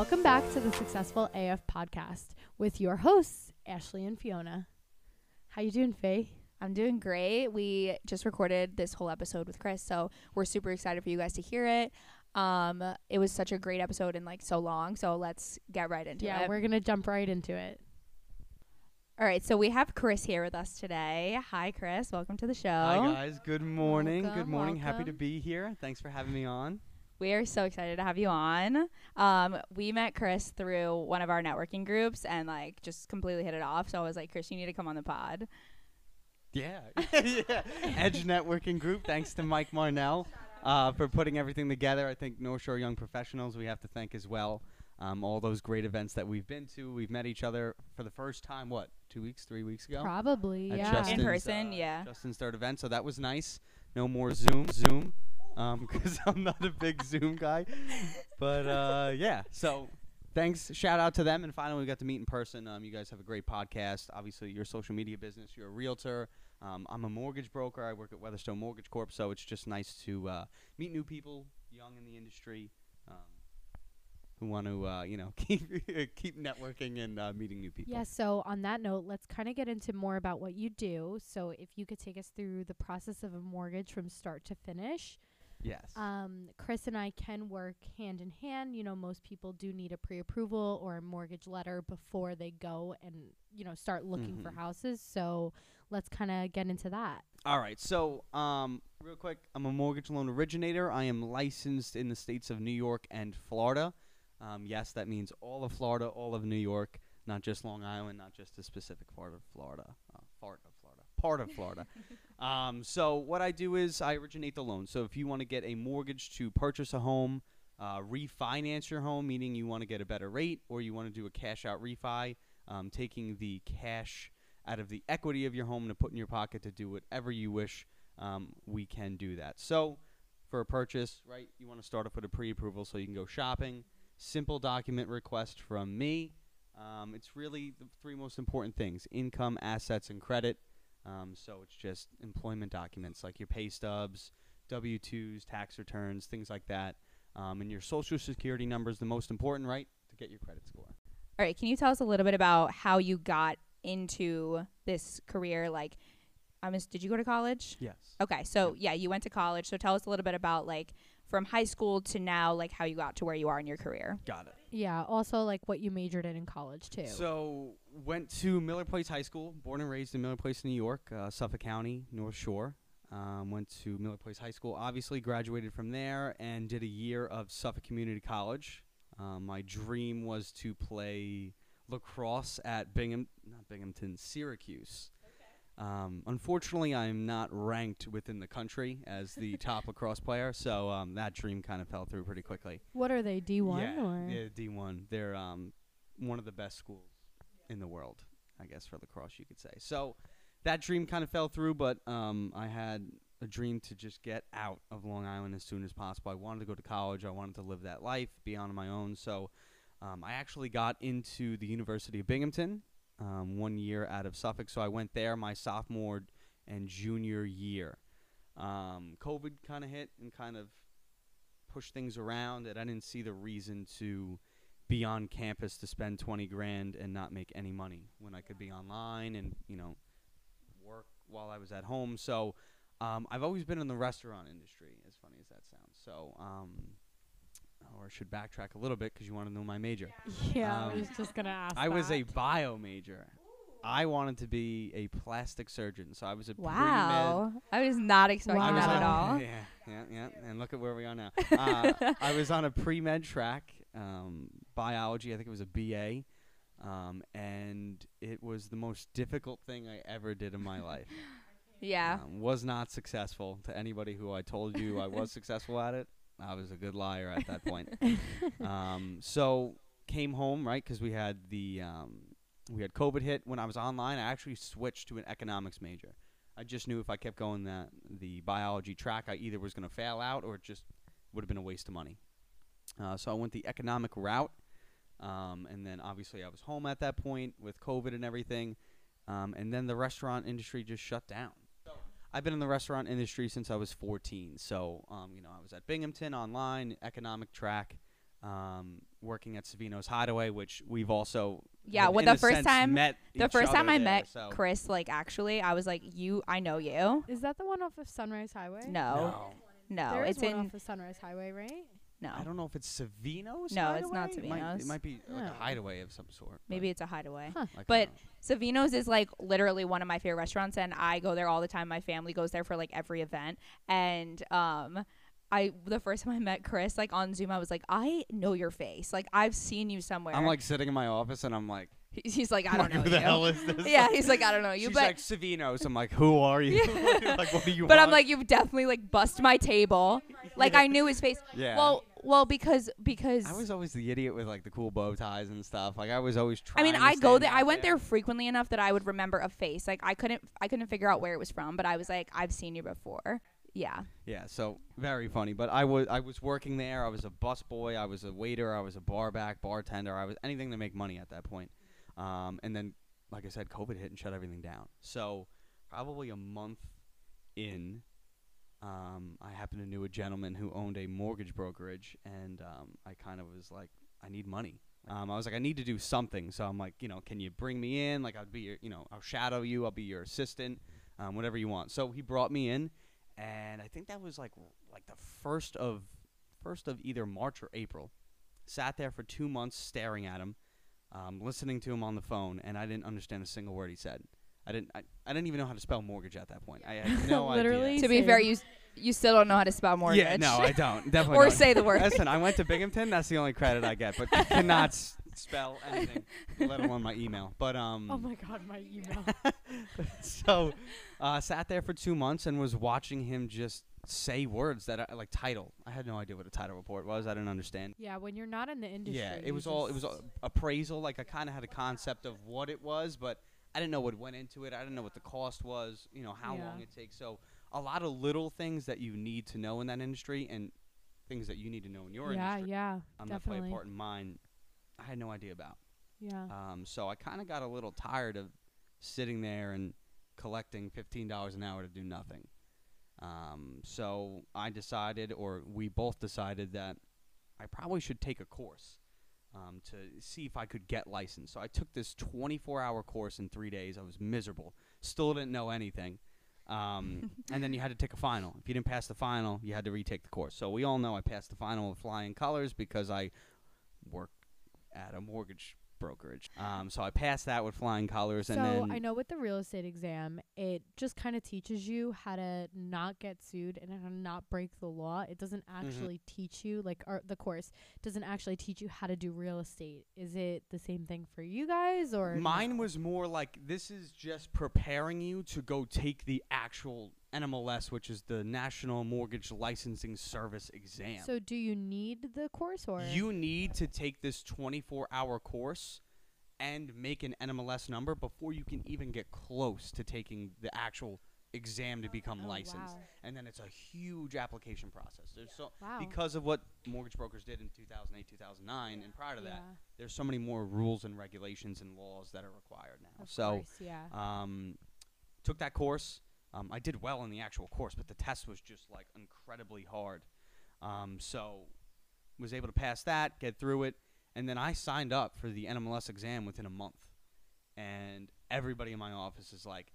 Welcome back to the Successful AF podcast with your hosts, Ashley and Fiona. How you doing, Faye? I'm doing great. We just recorded this whole episode with Chris, so we're super excited for you guys to hear it. Um, it was such a great episode and like so long, so let's get right into yeah, it. Yeah, we're gonna jump right into it. All right, so we have Chris here with us today. Hi, Chris. Welcome to the show. Hi guys, good morning. Welcome, good morning. Happy to be here. Thanks for having me on. We are so excited to have you on. Um, we met Chris through one of our networking groups and like just completely hit it off. So I was like, Chris, you need to come on the pod. Yeah, yeah. Edge Networking Group. Thanks to Mike Marnell uh, for putting everything together. I think North Shore Young Professionals we have to thank as well. Um, all those great events that we've been to. We've met each other for the first time. What? Two weeks? Three weeks ago? Probably, At yeah. Justin's, In person, uh, yeah. Justin's third event. So that was nice. No more Zoom. Zoom. Because I'm not a big Zoom guy. But uh, yeah. So thanks. Shout out to them. And finally, we got to meet in person. Um, you guys have a great podcast. Obviously, your social media business. You're a realtor. Um, I'm a mortgage broker. I work at Weatherstone Mortgage Corp. So it's just nice to uh, meet new people, young in the industry. Um, who want to, uh, you know, keep keep networking and uh, meeting new people. Yeah, so on that note, let's kind of get into more about what you do. So if you could take us through the process of a mortgage from start to finish. Yes. Um, Chris and I can work hand in hand. You know, most people do need a pre-approval or a mortgage letter before they go and you know start looking for Mhm. houses. So let's kind of get into that. All right. So, um, real quick, I'm a mortgage loan originator. I am licensed in the states of New York and Florida. Um, yes, that means all of Florida, all of New York, not just Long Island, not just a specific part of Florida. Uh, part of Florida. Part of Florida. um, so, what I do is I originate the loan. So, if you want to get a mortgage to purchase a home, uh, refinance your home, meaning you want to get a better rate, or you want to do a cash out refi, um, taking the cash out of the equity of your home to put in your pocket to do whatever you wish, um, we can do that. So, for a purchase, right, you want to start off with a pre approval so you can go shopping. Simple document request from me. Um, it's really the three most important things income, assets, and credit. Um, so, it's just employment documents like your pay stubs, W 2s, tax returns, things like that. Um, and your social security number is the most important, right, to get your credit score. All right, can you tell us a little bit about how you got into this career? Like, I miss, did you go to college? Yes. Okay, so yeah, you went to college. So tell us a little bit about like from high school to now, like how you got to where you are in your career. Got it. Yeah. Also, like what you majored in in college too. So went to Miller Place High School, born and raised in Miller Place, New York, uh, Suffolk County, North Shore. Um, went to Miller Place High School. Obviously, graduated from there and did a year of Suffolk Community College. Um, my dream was to play lacrosse at Bingham, not Binghamton, Syracuse. Um, unfortunately, I'm not ranked within the country as the top lacrosse player, so um, that dream kind of fell through pretty quickly. what are they? D one Yeah, or? yeah, D one. They're um, one of the best schools in the world, I guess, for lacrosse, you could say. So that dream kind of fell through, but um, I had a dream to just get out of Long Island as soon as possible. I wanted to go to college. I wanted to live that life, be on my own. So um, I actually got into the University of Binghamton um, one year out of Suffolk. So I went there my sophomore and junior year. Um, COVID kind of hit and kind of pushed things around, and I didn't see the reason to be on campus to spend 20 grand and not make any money when I could be online and, you know, work while I was at home. So um, I've always been in the restaurant industry, as funny as that sounds. So, um, or should backtrack a little bit because you want to know my major. Yeah, I Um, was just gonna ask. I was a bio major. I wanted to be a plastic surgeon, so I was a pre-med Wow, I was not expecting Wow. Was that at all. Yeah, yeah, yeah. And look at where we are now. Uh, I was on a pre med track, um, biology. I think it was a BA. Um, and it was the most difficult thing I ever did in my life. Yeah. Um, was not successful to anybody who I told you I was successful at it. I was a good liar at that point. um, so came home right because we had the um, we had COVID hit when I was online. I actually switched to an economics major. I just knew if I kept going that the biology track, I either was going to fail out or it just would have been a waste of money. Uh, so I went the economic route, um, and then obviously I was home at that point with COVID and everything, um, and then the restaurant industry just shut down. I've been in the restaurant industry since I was 14. So, um, you know, I was at Binghamton online, economic track. Um, working at Savino's Hideaway, which we've also Yeah, have, when the first sense, time- met The first time I there, met so. Chris, like actually, I was like, "You, I know you." Is that the one off of Sunrise Highway? No, no, There is it's in off of Sunrise Highway, right? No. I don't know if it's Savino's. No, it's not Hideaway? It might, Savino's. it might be like a hideaway of some sort. Maybe it's a hideaway. Huh. but, like, but- I. Savino's is like literally one of my favorite restaurants, and I go there all the time. My family goes there for like every event, and um. I the first time I met Chris like on Zoom I was like I know your face like I've seen you somewhere. I'm like sitting in my office and I'm like, He- he's like I don't like, know who the you. hell is this? yeah, he's like I don't know you, She's but like Savino's. I'm like, who are you? like, what do you but I'm like you've definitely like bussed my table. Like I knew his face. yeah. Well, well because because I was always the idiot with like the cool bow ties and stuff. Like I was always trying. I mean, to I go there. I went there frequently enough that I would remember a face. Like I couldn't, I couldn't figure out where it was from, but I was like, I've seen you before. Yeah. Yeah, so very funny. But I was I was working there. I was a bus boy. I was a waiter. I was a bar back, bartender. I was anything to make money at that point. Um, and then, like I said, COVID hit and shut everything down. So probably a month in, um, I happened to knew a gentleman who owned a mortgage brokerage, and um, I kind of was like, I need money. Um, I was like, I need to do something. So I'm like, you know, can you bring me in? Like, I'll be your, you know, I'll shadow you. I'll be your assistant, um, whatever you want. So he brought me in, and I think that was like like the first of first of either March or April. Sat there for two months staring at him, um, listening to him on the phone, and I didn't understand a single word he said. I didn't. I, I didn't even know how to spell mortgage at that point. I had no Literally. idea. To be Same. fair, you s- you still don't know how to spell mortgage. Yeah, no, I don't. Definitely or don't. say the word. Listen, I went to Binghamton. That's the only credit I get, but I cannot s- spell anything, let alone my email. But um, Oh my god, my email. so uh, sat there for two months and was watching him just say words that I, like title. I had no idea what a title report was. I didn't understand. yeah, when you're not in the industry. yeah, it was all it was all appraisal. Like I kind of had a concept of what it was, but I didn't know what went into it. I didn't know what the cost was. You know how Yeah. long it takes. So a lot of little things that you need to know in that industry and things that you need to know in your Yeah, industry. yeah, um, that play a part in mine. I had no idea about. Yeah. Um, so I kind of got a little tired of sitting there and collecting fifteen dollars an hour to do nothing. Um, so I decided, or we both decided, that I probably should take a course um, to see if I could get licensed. So I took this 24-hour course in three days. I was miserable. Still didn't know anything. Um, and then you had to take a final. If you didn't pass the final, you had to retake the course. So we all know I passed the final with flying colors because I work at a mortgage brokerage. Um, so I passed that with flying colors, So and then I know with the real estate exam, it just kind of teaches you how to not get sued and how to not break the law. It doesn't Mm-hmm. actually teach you like or the course doesn't actually teach you how to do real estate. Is it the same thing for you guys or mine no? was more like this is just preparing you to go take the actual NMLS, which is the National Mortgage Licensing Service exam. So do you need the course or you need to take this 24-hour course and make an NMLS number before you can even get close to taking the actual exam to become Oh, licensed. wow. And then it's a huge application process. There's so Wow. because of what mortgage brokers did in 2008, 2009, and prior to that, there's so many more rules and regulations and laws that are required now. of so, course, yeah. um, took that course. Um, I did well in the actual course, but the test was just like incredibly hard. Um, so, was able to pass that, get through it, and then I signed up for the NMLS exam within a month. And everybody in my office is like,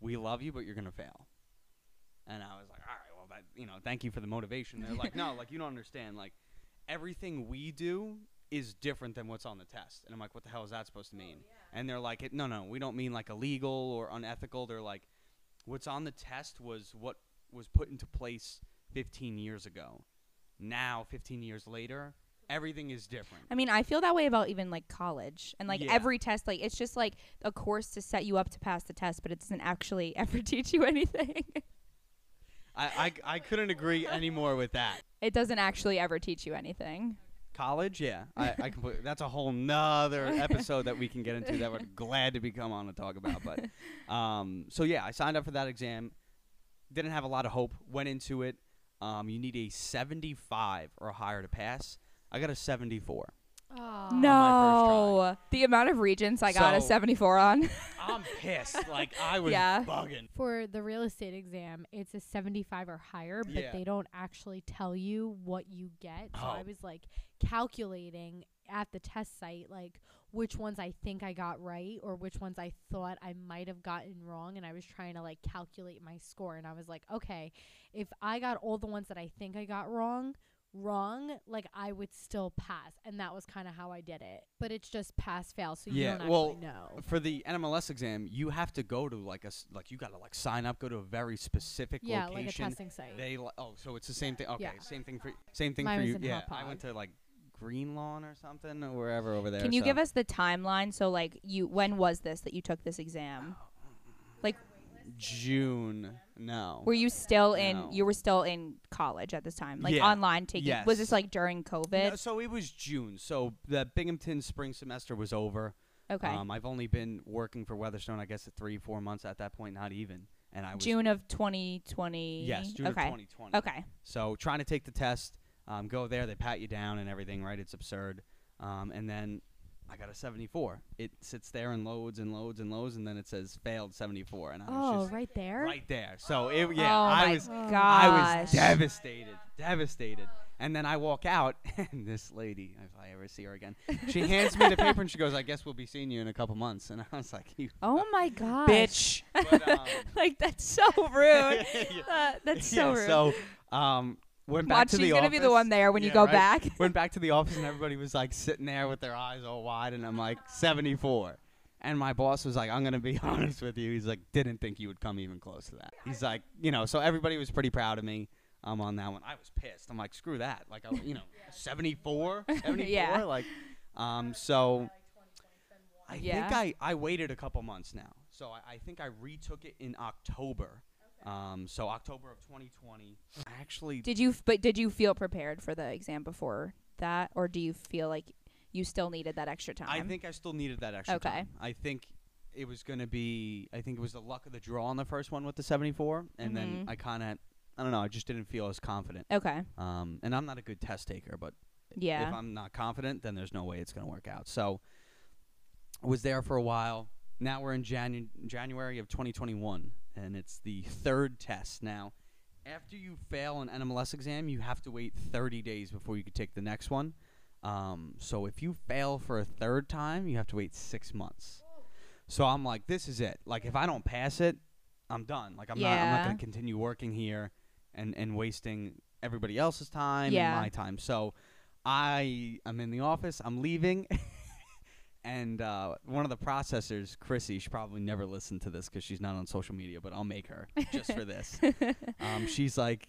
"We love you, but you're gonna fail." And I was like, "All right, well, that you know, thank you for the motivation." They're like, "No, like you don't understand. Like everything we do is different than what's on the test." And I'm like, "What the hell is that supposed to mean?" And they're like, "No, no, we don't mean like illegal or unethical." They're like, "What's on the test was what was put into place 15 years ago. Now, 15 years later, everything is different." I mean, I feel that way about even like college and like Yeah. every test. Like it's just like a course to set you up to pass the test, but it doesn't actually ever teach you anything. I, I, I couldn't agree any more with that. it doesn't actually ever teach you anything. College, yeah, I, I completely. That's a whole nother episode that we can get into that we're glad to be come on and talk about. But, um, so yeah, I signed up for that exam. Didn't have a lot of hope. Went into it. Um, you need a 75 or higher to pass. I got a 74. Oh. Aw. my No, the amount of regents I got a So- 74 on. I'm pissed. like I was Yeah. bugging. For the real estate exam, it's a 75 or higher, but Yeah. they don't actually tell you what you get. So I Oh. was like calculating at the test site like which ones I think I got right or which ones I thought I might have gotten wrong and I was trying to like calculate my score and I was like, okay, if I got all the ones that I think I got wrong, wrong, like I would still pass. And that was kind of how I did it. But it's just pass fail, so you Yeah, don't well, actually know. For the NMLS exam, you have to go to like a s- like you got to like sign up, go to a very specific Yeah, like a location. testing site. they li- oh, so it's the same thing. Okay, Yeah. same thing for same thing Mine for was you. in Yeah, Hop I went to like Green Lawn or something or wherever over there. Can you so. give us the timeline? So like you when was this that you took this exam? Oh, mm, mm, mm. Like June? No. were you still in No. you were still in college at this time? Like Yeah. online taking was this like during COVID? No, so it was June. So the Binghamton spring semester was over. okay. Um, I've only been working for Weatherstone, I guess, at three, four months at that point, not even. And I was June of 2020. yes, June okay. of 2020. Okay. So trying to take the test, um, go there, they pat you down and everything, right? It's absurd. Um, and then I got a 74. It sits there and loads and loads and loads, and then it says failed 74, and I was Oh, just right there. right there. So it, yeah, oh I was, Oh. I was devastated, devastated. And then I walk out, and this lady, if I ever see her again, she hands me the paper and she goes, "I guess we'll be seeing you in a couple months." And I was like, "You Oh my god, bitch!" But, um, like that's so rude. Uh, that's so yeah, rude. So, um, went back Watch, to she's the gonna be the one there when you Yeah, go right. back. Went back to the office and everybody was like sitting there with their eyes all wide, and I'm like 74. And my boss was like, "I'm gonna be honest with you." He's like, "Didn't think you would come even close to that." He's like, you know, so everybody was pretty proud of me. Um, on that one, I was pissed. I'm like, screw that. Like, I, you know, 74, 74. Yeah. Like, um, so I Yeah. think I I waited a couple months now. So I, I think I retook it in October. Um, so October of 2020. I actually Did you? f- But did you feel prepared for the exam before that, or do you feel like you still needed that extra time? I think I still needed that extra time. Okay. time. I think it was going to be. I think it was the luck of the draw on the first one with the 74, and then Mhm. I kind of, I don't know, I just didn't feel as confident. Okay. Um, and I'm not a good test taker, but Yeah. if I'm not confident, then there's no way it's going to work out. So I was there for a while. Now we're in Janu- January of 2021, and it's the third test. Now, after you fail an NMLS exam, you have to wait 30 days before you could take the next one. Um, so if you fail for a third time, you have to wait six months. So I'm like, this is it. Like, if I don't pass it, I'm done. Like, I'm not. I'm not Yeah. to continue working here and and wasting everybody else's time Yeah. and my time. So I am in the office. I'm leaving. And uh, one of the processors, Chrissy, she probably never listened to this because she's not on social media, but I'll make her just for this. Um, she's like,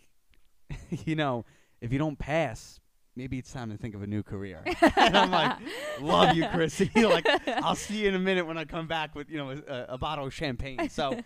you know, if you don't pass, maybe it's time to think of a new career. and I'm like, love you, Chrissy. like, I'll see you in a minute when I come back with, you know, a, a bottle of champagne. So,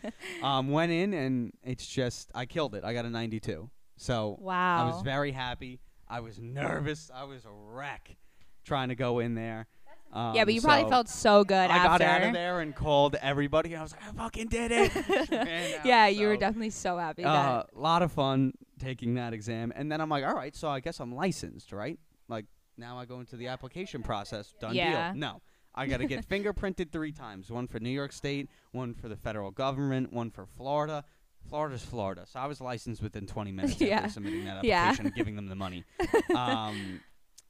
um, went in and it's just, I killed it. I got a 92. So wow. I was very happy. I was nervous. I was a wreck trying to go in there. Um, yeah, but you probably felt so good I after. got out of there and called everybody. I was like, I fucking did it. Out. yeah, you were definitely so happy. uh, a lot of fun taking that exam. And then I'm like, all right, so I guess I'm licensed, right? Like now I go into the application process. Done Yeah. deal. No. I got to get fingerprinted three times. One for New York State, one for the federal government, one for Florida. Florida's Florida. So I was licensed within 20 minutes Yeah. after submitting that Yeah. application and giving them the money. um,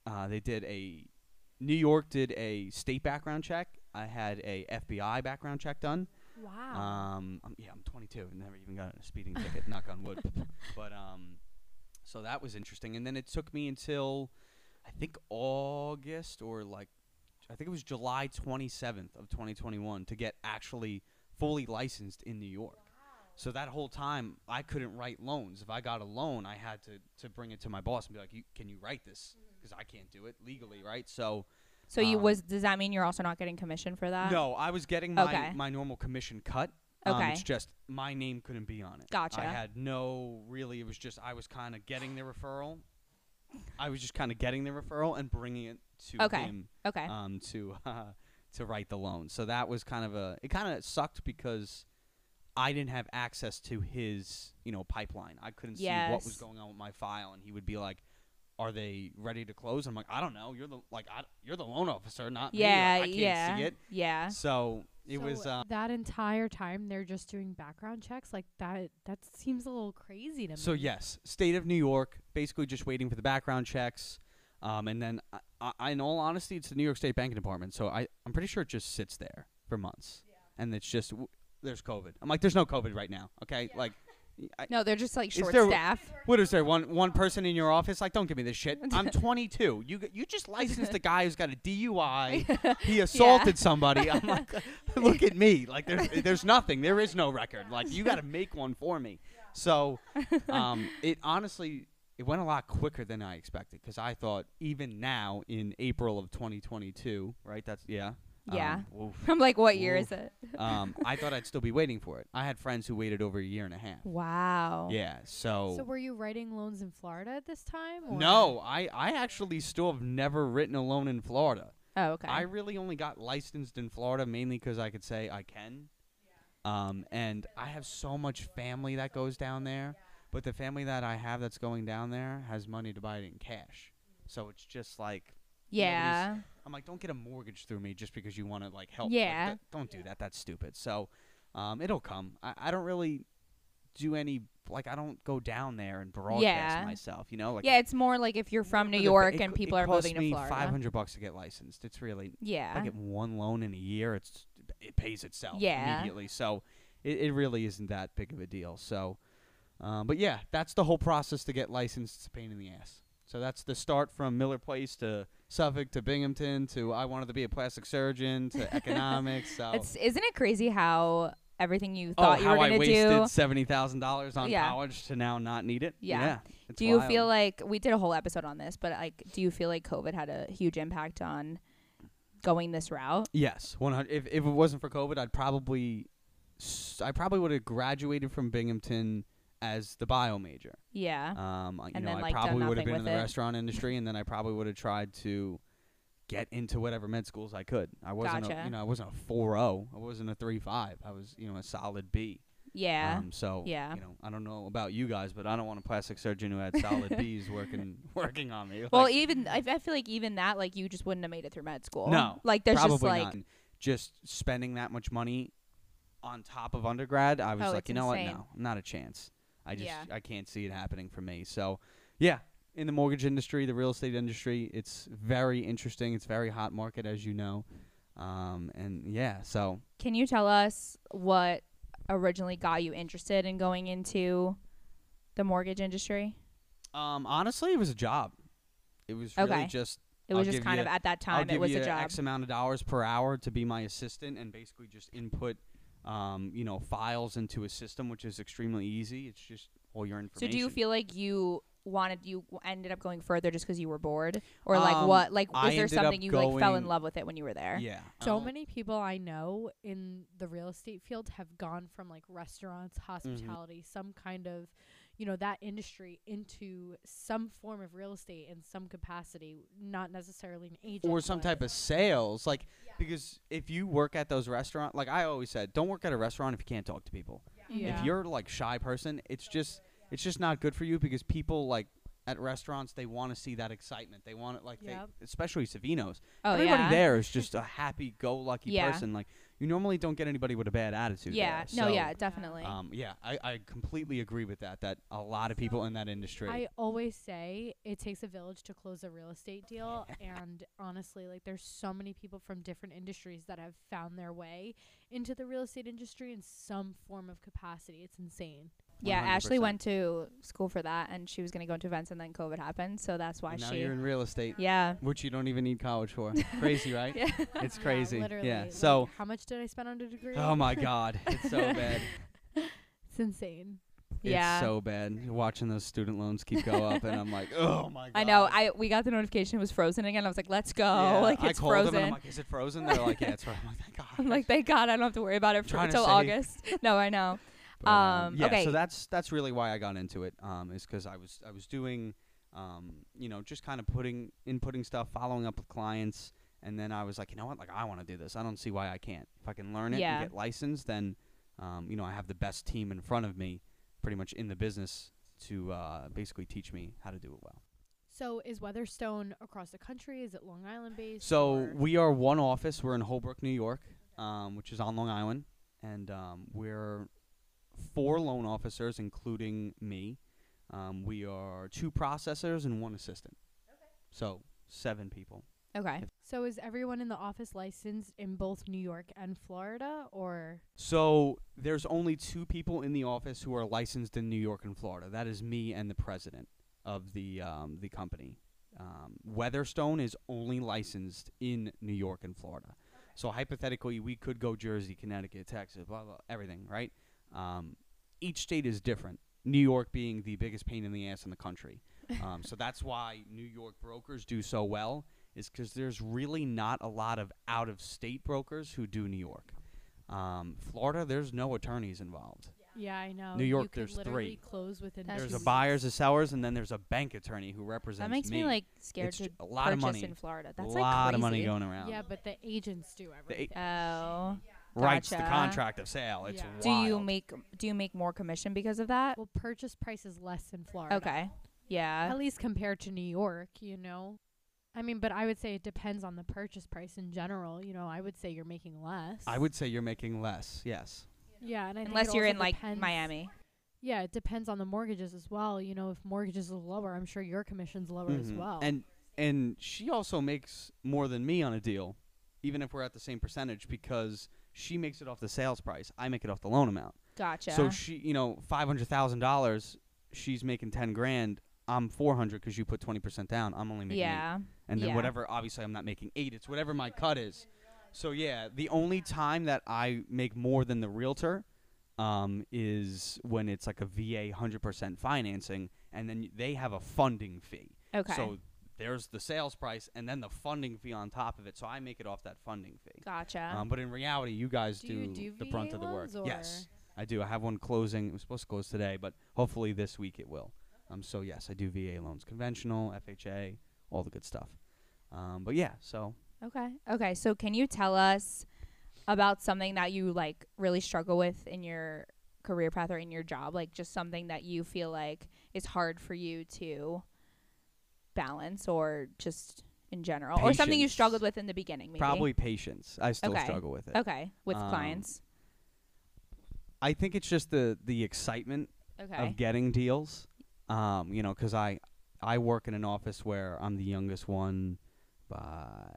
uh, they did a New York did a state background check. I had a FBI background check done. Wow. Um, I'm, yeah, I'm 22. and Never even got a speeding ticket. knock on wood. But um, so that was interesting. And then it took me until I think August or like I think it was July 27th of 2021 to get actually fully licensed in New York. So that whole time I couldn't write loans. If I got a loan, I had to to bring it to my boss and be like, you, "Can you write this?" Because I can't do it legally, right? So so you um, was does that mean you're also not getting commission for that? no, I was getting my, Okay. my normal commission cut. Um, Okay. it's just my name couldn't be on it. Gotcha. I had no really. It was just I was kind of getting the referral. I was just kind of getting the referral and bringing it to Okay. him Okay. um, to uh, to write the loan. So that was kind of a. It kind of sucked because I didn't have access to his you know pipeline. I couldn't see what was going on with my file, and he would be like. Are they ready to close? I'm like, I don't know. You're the like, I, you're the loan officer, not me. Like, yeah. I can't yeah. see it. Yeah. So it So was. Uh, that entire time they're just doing background checks like that that seems a little crazy to me. so yes, state of New York, basically just waiting for the background checks. Um, and then, I, I, in all honesty, it's the New York State Banking Department, so I I'm pretty sure it just sits there for months, and it's just w- there's COVID. I'm like, there's no COVID right now, okay? Like, I, No, they're just like short there- staff. what is there? One one person in your office? Like, don't give me this shit. I'm 22. You you just licensed a guy who's got a DUI. He assaulted somebody. I'm like, look at me. Like, there's there's nothing. There is no record. Like, you got to make one for me. So, um, it honestly it went a lot quicker than I expected because I thought even now in April of 2022, right? That's yeah. Yeah. Um. I'm like, what year Oof. is it? um, I thought I'd still be waiting for it. I had friends who waited over a year and a half. Wow. Yeah. So. So were you writing loans in Florida at this time? Or? No, I, I actually still have never written a loan in Florida. Oh, okay. I really only got licensed in Florida mainly because I could say I can. Um, and I have so much family that goes down there, but the family that I have that's going down there has money to buy it in cash. So it's just like yeah. I'm like, don't get a mortgage through me just because you want to like help. Like, Yeah. th- don't do that. That's stupid. So, um, it'll come. I, I don't really do any like I don't go down there and broadcast Yeah. myself. You know, like yeah, it's more like if you're from New York it and co- people it are costs moving to me Florida. Five hundred bucks to get licensed. It's really if Yeah. I get one loan in a year, it's it pays itself Yeah. immediately. So it, it really isn't that big of a deal. So, um, but yeah, that's the whole process to get licensed. It's a pain in the ass. So that's the start from Miller Place to Suffolk to Binghamton to I wanted to be a plastic surgeon to economics. So It's isn't it crazy how everything you oh, thought you how were I gonna do? How I wasted seventy thousand dollars on Yeah. college to now not need it. Yeah. it's Do you wild. feel like we did a whole episode on this, but like, do you feel like COVID had a huge impact on going this route? Yes, one hundred. If if it wasn't for COVID, I'd probably, I probably would have graduated from Binghamton as the bio major. Yeah. Um, I- you And know, then, I like, done probably would have been in the it. restaurant industry, and then I probably would have tried to get into whatever med schools I could. I wasn't, a, Gotcha. you know, I wasn't a four zero. I wasn't a three five. I was, you know, a solid B. yeah. Um, so Yeah. you know, I don't know about you guys, but I don't want a plastic surgeon who had solid B's working working on me. well, even I, I feel like even that, like, you just wouldn't have made it through med school. No, Like, there's just like, not. just spending that much money on top of undergrad. I was Oh, like, you know insane. what? No, not a chance. I just Yeah. I can't see it happening for me. So, yeah, in the mortgage industry, the real estate industry, it's very interesting. It's very hot market, as you know. Um, and yeah, so can you tell us what originally got you interested in going into the mortgage industry? um, honestly, it was a job. It was really Okay. just It was I'll just kind of at that I'll time give it was a job. X amount of dollars per hour to be my assistant and basically just input, um, you know, files into a system, which is extremely easy. It's just all your information. So do you feel like you wanted you ended up going further just because you were bored, or like Um, what? Like, I is there ended up something you like fell in going- love with it when you were there? Yeah. So um, many people I know in the real estate field have gone from like restaurants, hospitality, some kind of, you know, that industry into some form of real estate in some capacity, not necessarily an agent or some type of sales, like because if you work at those restaurants, like I always said, don't work at a restaurant if you can't talk to people. Yeah. If you're like shy person, it's just it's just not good for you because people like at restaurants they want to see that excitement. They want it like Yep. they, especially Savinos. Oh Everybody yeah. there is just a happy-go-lucky Yeah. person. Like you normally don't get anybody with a bad attitude. Yeah. there. No. So, yeah. Definitely. Um, yeah, I, I completely agree with that. That a lot of people in that industry. I always say it takes a village to close a real estate deal and honestly like there's so many people from different industries that have found their way into the real estate industry in some form of capacity. It's insane. Yeah. Ashley 100%. went to school for that, and she was gonna go into events, and then COVID happened, so that's why And now she. you're in real estate, Yeah. which you don't even need college for. Crazy, right? Yeah. It's Yeah, crazy. literally. Yeah. Like, So, how much did I spend on a degree? oh my God, it's so bad. It's insane. Yeah. It's so bad. Watching those student loans keep go up, and I'm like, oh my God. I know. I we got the notification it was frozen again. I was like, let's go. Yeah, like I it's called frozen. them and I'm like, is it frozen? They're like, yeah, it's frozen. I'm like, thank God. I'm like, thank God I don't have to worry about it for, Trying to until say- August. no, I know. But, Um, yeah, okay. so that's that's really why I got into it. Um, is because I was I was doing, um, you know, just kind of putting inputting stuff, following up with clients, and then I was like, you know what, like I want to do this. I don't see why I can't. If I can learn it Yeah. and get licensed, then, um, you know, I have the best team in front of me, pretty much in the business to uh, basically teach me how to do it well. So is Weatherstone across the country? Is it Long Island based? So or- we are one office. We're in Holbrook, New York, um, which is on Long Island, and um, we're four loan officers, including me. Um, we are two processors and one assistant. Okay. So seven people. Okay. So is everyone in the office licensed in both New York and Florida or So there's only two people in the office who are licensed in New York and Florida. That is me and the president of the um, the company. Um, Weatherstone is only licensed in New York and Florida. So hypothetically, we could go Jersey, Connecticut, Texas, blah blah, everything, right? Um, each state is different. New York being the biggest pain in the ass in the country. Um, so that's why New York brokers do so well, is because there's really not a lot of out of state brokers who do New York. Um, Florida, there's no attorneys involved. Yeah, I know. New York, you there's three. Close within That's There's a buyers, a sellers, and then there's a bank attorney who represents That makes me, like scared It's to j- a lot of money. in Florida. That's a like crazy. of money going around. Yeah, but the agents do everything. Oh. Writes the gotcha. contract of sale. It's Yeah. Do you wild. make do you make more commission because of that? well, purchase price is less in Florida. Okay. Yeah. At least compared to New York, you know. I mean, but I would say it depends on the purchase price in general. You know, I would say you're making less. I would say you're making less. Yes. Yeah, and I think Unless it you're also in like depends- Miami. Yeah, it depends on the mortgages as well. You know, if mortgages are lower, I'm sure your commission's lower as Mhm. well. And and she also makes more than me on a deal, even if we're at the same percentage, because she makes it off the sales price. I make it off the loan amount. Gotcha. So she, you know, five hundred thousand dollars. She's making ten grand. I'm four hundred because you put twenty percent down. I'm only making eight. yeah. and then yeah. whatever. Obviously, I'm not making eight. It's whatever my cut is. So yeah, the only time that I make more than the realtor um, is when it's like a VA hundred percent financing, and then they have a funding fee. Okay. So there's the sales price, and then the funding fee on top of it. So I make it off that funding fee. gotcha. Um, but in reality, you guys do do, you do the brunt of the work. Yes, I do. I have one closing. It was supposed to close today, but hopefully this week it will. Um, so yes, I do VA loans, conventional, FHA, all the good stuff. Um, but yeah, so okay. Okay. So can you tell us about something that you like really struggle with in your career path or in your job? Like just something that you feel like is hard for you to balance or just in general or something you struggled with in the beginning maybe. probably patience. I still Okay. struggle with it. Okay. With Um, clients. I think it's just the the excitement Okay. of getting deals. Um, you know because I I work in an office where I'm the youngest one by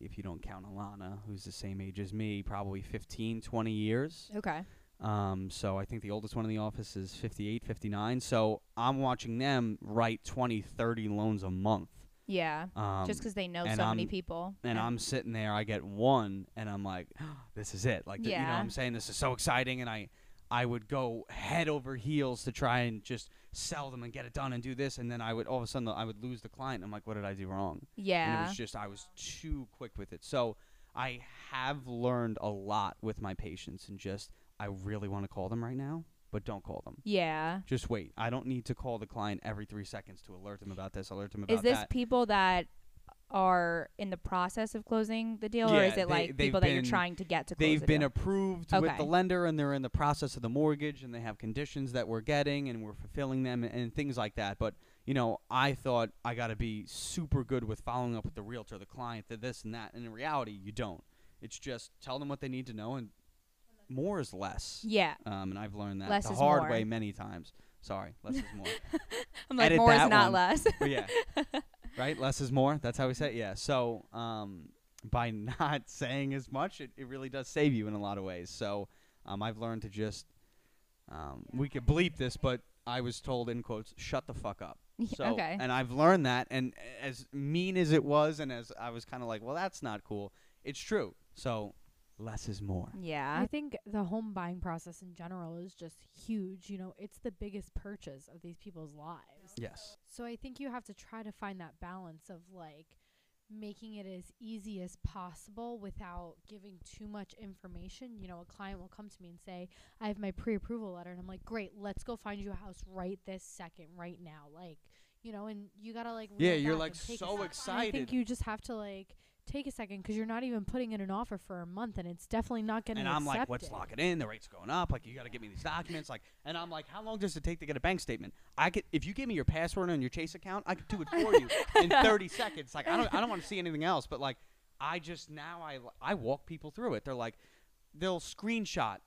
if you don't count Alana, who's the same age as me, probably 15, 20 years. okay. Um, so I think the oldest one in the office is 58, 59. So I'm watching them write 20, 30 loans a month. Yeah. Um, just 'cause they know so many I'm- people. and I'm sitting there, I get one, and I'm like, this is it. Like, th- you know, what I'm saying this is so exciting, and I, I would go head over heels to try and just sell them and get it done and do this, and then I would all of a sudden I would lose the client. I'm like, what did I do wrong? And it was just I was too quick with it. So I have learned a lot with my patience, and just I really want to call them right now, but don't call them. yeah. Just wait. I don't need to call the client every three seconds to alert them about this, alert them about Is this that. people that are in the process of closing the deal, or Yeah, is it like they've people that you're been- trying to get to close They've the been deal? approved with the Okay. lender and they're in the process of the mortgage and they have conditions that we're getting and we're fulfilling them and, and things like that. But, you know, I thought I got to be super good with following up with the realtor, the client, the this and that. And in reality, you don't. It's just tell them what they need to know and more is less. yeah. Um, and I've learned that Less the hard more. way many times. Sorry, less is more. I'm like edit more is not one. less. yeah, right. Less is more. That's how we say it. Yeah. So um, by not saying as much, it, it really does save you in a lot of ways. So um, I've learned to just um, we could bleep this, but I was told in quotes, "Shut the fuck up." So, okay. And I've learned that, and as mean as it was, and as I was kind of like, "Well, that's not cool," it's true. So less is more. yeah. I think the home buying process in general is just huge. You know, it's the biggest purchase of these people's lives. Yes. So I think you have to try to find that balance of like making it as easy as possible without giving too much information. You know, a client will come to me and say, I have my pre approval letter. And I'm like, great, let's go find you a house right this second, right now. Like, you know, and you got to like, Yeah, you're like and take a so second. And I think you just have to like take a second because you're not even putting in an offer for a month and it's definitely not getting and I'm like, accepted. let's lock it in. The rate's going up. Like, you got to give me these documents. Like, and I'm like, how long does it take to get a bank statement? I could, if you give me your password and your Chase account, I could do it for you in 30 seconds. Like, I don't, I don't want to see anything else. But like, I just now I, I walk people through it. They're like, they'll screenshot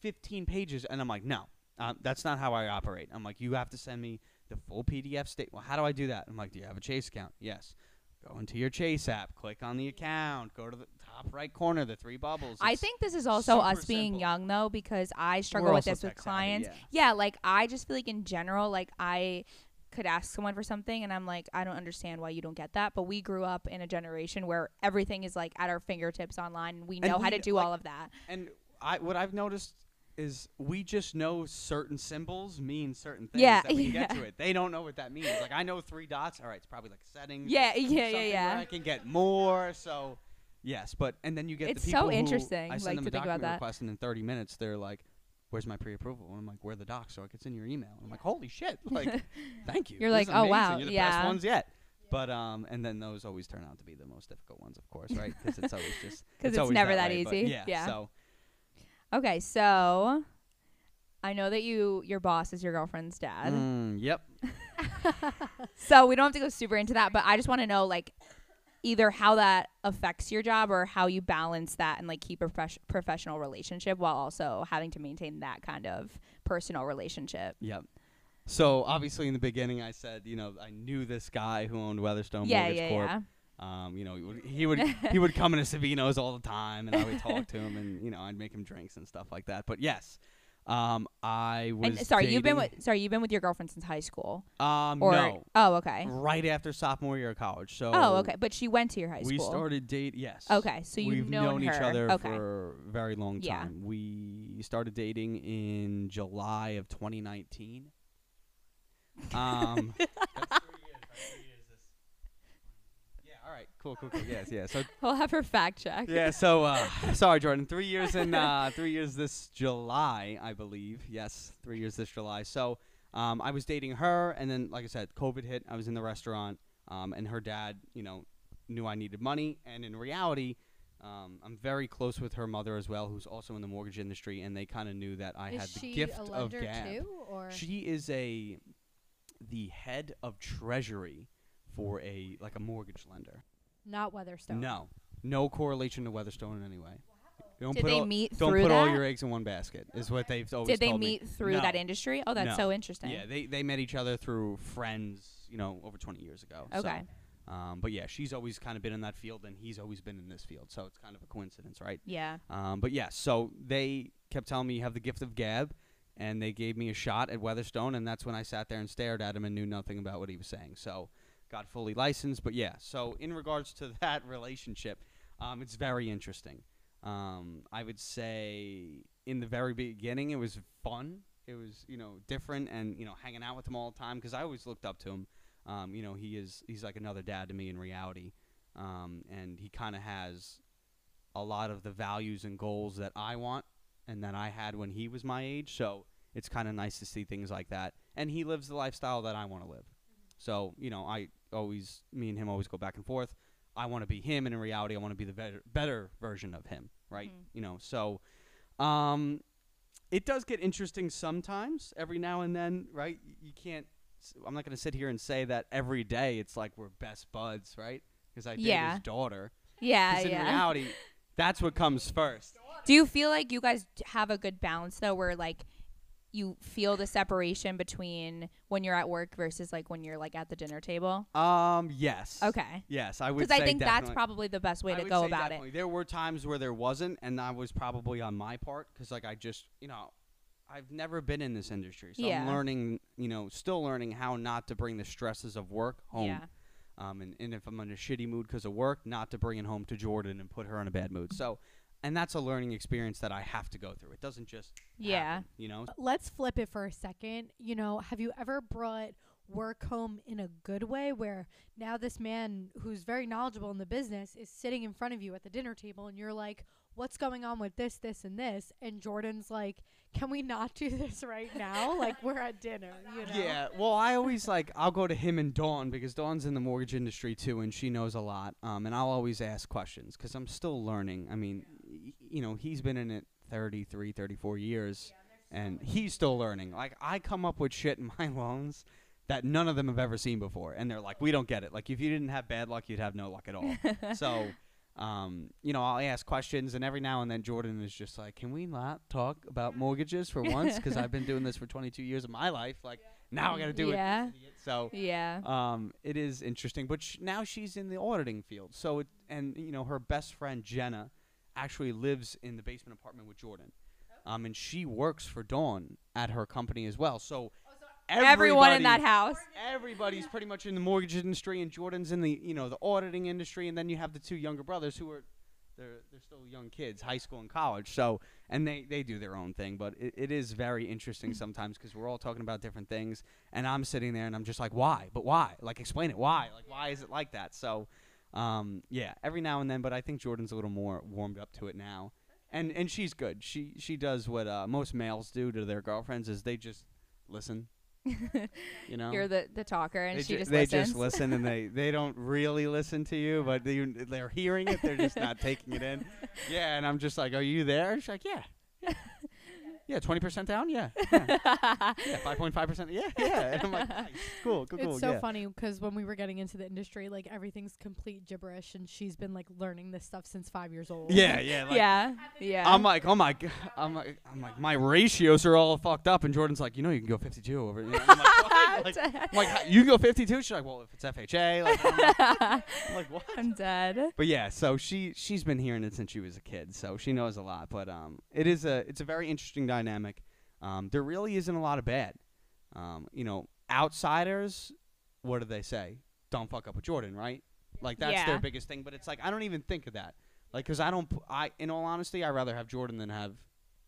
15 pages, and I'm like, no, um, that's not how I operate. I'm like, you have to send me the full PDF state. Well, how do I do that? I'm like, do you have a Chase account? Yes. Go into your Chase app, click on the account, go to the top right corner, the three bubbles. I It's- think this is also super us being simple. young though because I struggle We're with also this with tech savvy, clients. yeah. yeah, like I just feel like in general, like I could ask someone for something and I'm like, I don't understand why you don't get that. But we grew up in a generation where everything is like at our fingertips online and we And know how we to do like- all of that. And I what I've noticed is we just know certain symbols mean certain things Yeah, that when you get yeah. to it. They don't know what that means. Like I know three dots. All right, it's probably like settings. or Yeah, yeah, yeah, where yeah. I can get more. So yes, but and then you get It's the so people who interesting, I like, send them to a think document that. request and in 30 minutes they're like, "Where's my pre-approval?" And I'm like, "Where are the docs?" So like it's in your email. And I'm like, "Holy shit!" Like, thank you. You're This like, "Oh, wow, You're the yeah." best ones yet. But um, and then those always turn out to be the most difficult ones, of course, right? Because it's always just 'Cause it's always never that way, easy. Yeah, Yeah. So Okay, so I know that you your boss is your girlfriend's dad. mm, yep. So we don't have to go super into that, but I just want to know like either how that affects your job or how you balance that and like keep a profes- professional relationship while also having to maintain that kind of personal relationship. Yep. So obviously in the beginning I said, you know, I knew this guy who owned Weatherstone yeah, Mortgage yeah, Corp. yeah. Um, you know, he would he would, he would come into Savino's all the time, and I would talk to him, and you know, I'd make him drinks and stuff like that. But yes, um, I was. And sorry, you've been with sorry, you've been with your girlfriend since high school. Um, Or no, Oh, okay. right after sophomore year of college. So. Oh, okay. But she went to your high school. We started date. Yes. Okay, so you've We've known each her. other Okay. for a very long time. Yeah. We started dating in July of 2019. Um, that's three years, right? Three years this- Yeah. All right. Cool. Cool. Cool. Yes. Yeah. So We'll have her fact check. yeah. So uh, sorry, Jordan. Three years in uh, three years this July, I believe. Yes, three years this July. So um, I was dating her, and then, like I said, COVID hit. I was in the restaurant, um, and her dad, you know, knew I needed money, and in reality. Um, I'm very close with her mother as well, who's also in the mortgage industry, and they kind of knew that I is had the she gift a of lender gab. too, or She is a the head of treasury for a like a mortgage lender. Not Weatherstone? No, no correlation to Weatherstone in any way. Don't Did put they all, meet don't through put that? all your eggs in one basket. Is what they've always Did they told me. meet through No. that industry? Oh, that's No. so interesting. Yeah, they they met each other through friends. You know, over 20 years ago. So, Okay. um, but yeah, she's always kind of been in that field, and he's always been in this field. So it's kind of a coincidence, right? Yeah. Um, but yeah, so they kept telling me you have the gift of gab, and they gave me a shot at Weatherstone, and that's when I sat there and stared at him and knew nothing about what he was saying. So got fully licensed. But yeah, so in regards to that relationship, um, it's very interesting. Um, I would say in the very beginning, it was fun. It was you know different, and you know hanging out with him all the time because I always looked up to him. Um, you know he is he's like another dad to me in reality, um, and he kind of has a lot of the values and goals that I want and that I had when he was my age. So it's kind of nice to see things like that. And he lives the lifestyle that I want to live. So, you know, I always, me and him always go back and forth. I want to be him, and in reality, I want to be the better, better version of him, right? Mhm. You know, so um, it does get interesting sometimes, every now and then, right? You can't, I'm not going to sit here and say that every day it's like we're best buds, right? Because I date Yeah. his daughter. Yeah, in yeah. reality, that's what comes first. Do you feel like you guys have a good balance though, where like you feel the separation between when you're at work versus like when you're like at the dinner table? Um, yes. Okay. Yes, I would. Because I think that's probably the best way I to go about definitely. it. There were times where there wasn't, and that was probably on my part because, like, I just, you know, I've never been in this industry, so I'm learning, you know, still learning how not to bring the stresses of work home. Yeah. Um, and, and if I'm in a shitty mood because of work, not to bring it home to Jordan and put her in a bad mood. So, and that's a learning experience that I have to go through. It doesn't just, Yeah. happen, you know. Let's flip it for a second. You know, have you ever brought work home in a good way where now this man who's very knowledgeable in the business is sitting in front of you at the dinner table and you're like, what's going on with this, this, and this? And Jordan's like, can we not do this right now? like, we're at dinner, you know? Yeah, well, I always like I'll go to him and Dawn because Dawn's in the mortgage industry too, and she knows a lot. Um, and I'll always ask questions because I'm still learning. I mean, y- you know, he's been in it 33, 34 years, and he's still learning. Like I come up with shit in my loans that none of them have ever seen before, and they're like, "We don't get it. Like if you didn't have bad luck, you'd have no luck at all." so. Um, you know, I'll ask questions, and every now and then Jordan is just like, "Can we not talk about mortgages for once? Because I've been doing this for 22 years of my life. Like, now I got to do Yeah. it. So Yeah. um, it is interesting. But sh- now she's in the auditing field. So it and you know her best friend Jenna actually lives in the basement apartment with Jordan. Um, and she works for Dawn at her company as well. So Everyone in that house. everybody's pretty much in the mortgage industry, and Jordan's in the you know the auditing industry, and then you have the two younger brothers who are they're they're still young kids, high school and college. So and they they do their own thing, but it, it is very interesting sometimes because we're all talking about different things, and I'm sitting there and I'm just like, why? But why? Like explain it. Why? Like why is it like that? So um yeah, every now and then, but I think Jordan's a little more warmed up to it now. And and she's good. She she does what uh, most males do to their girlfriends is they just listen. You know, You're the, the talker, and they, she ju- just they listens. just listen and they, they don't really listen to you, but they, they're hearing it. They're just not taking it in. Yeah, and I'm just like, "Are you there?" She's like, "Yeah, yeah, twenty percent down. Yeah, yeah, five point five percent. Yeah, yeah." And I'm like, nice. "Cool, cool, cool." It's so yeah. funny because when we were getting into the industry, like everything's complete gibberish, and she's been like learning this stuff since five years old. Yeah, yeah, like, yeah. Yeah. I'm like, oh my, god, I'm like, I'm like, my ratios are all fucked up, and Jordan's like, you know, you can go 52 over. You know? I'm like, like, I'm like, you go 52. She's like, well, if it's FHA, like, I'm like, what? I'm dead. But yeah, so she she's been hearing it since she was a kid, so she knows a lot. But um, it is a it's a very interesting dynamic. Um, there really isn't a lot of bad. Um, you know, outsiders, what do they say? Don't fuck up with Jordan, right? Like that's Yeah. their biggest thing. But it's like I don't even think of that. Like, cause I don't. I in all honesty, I rather have Jordan than have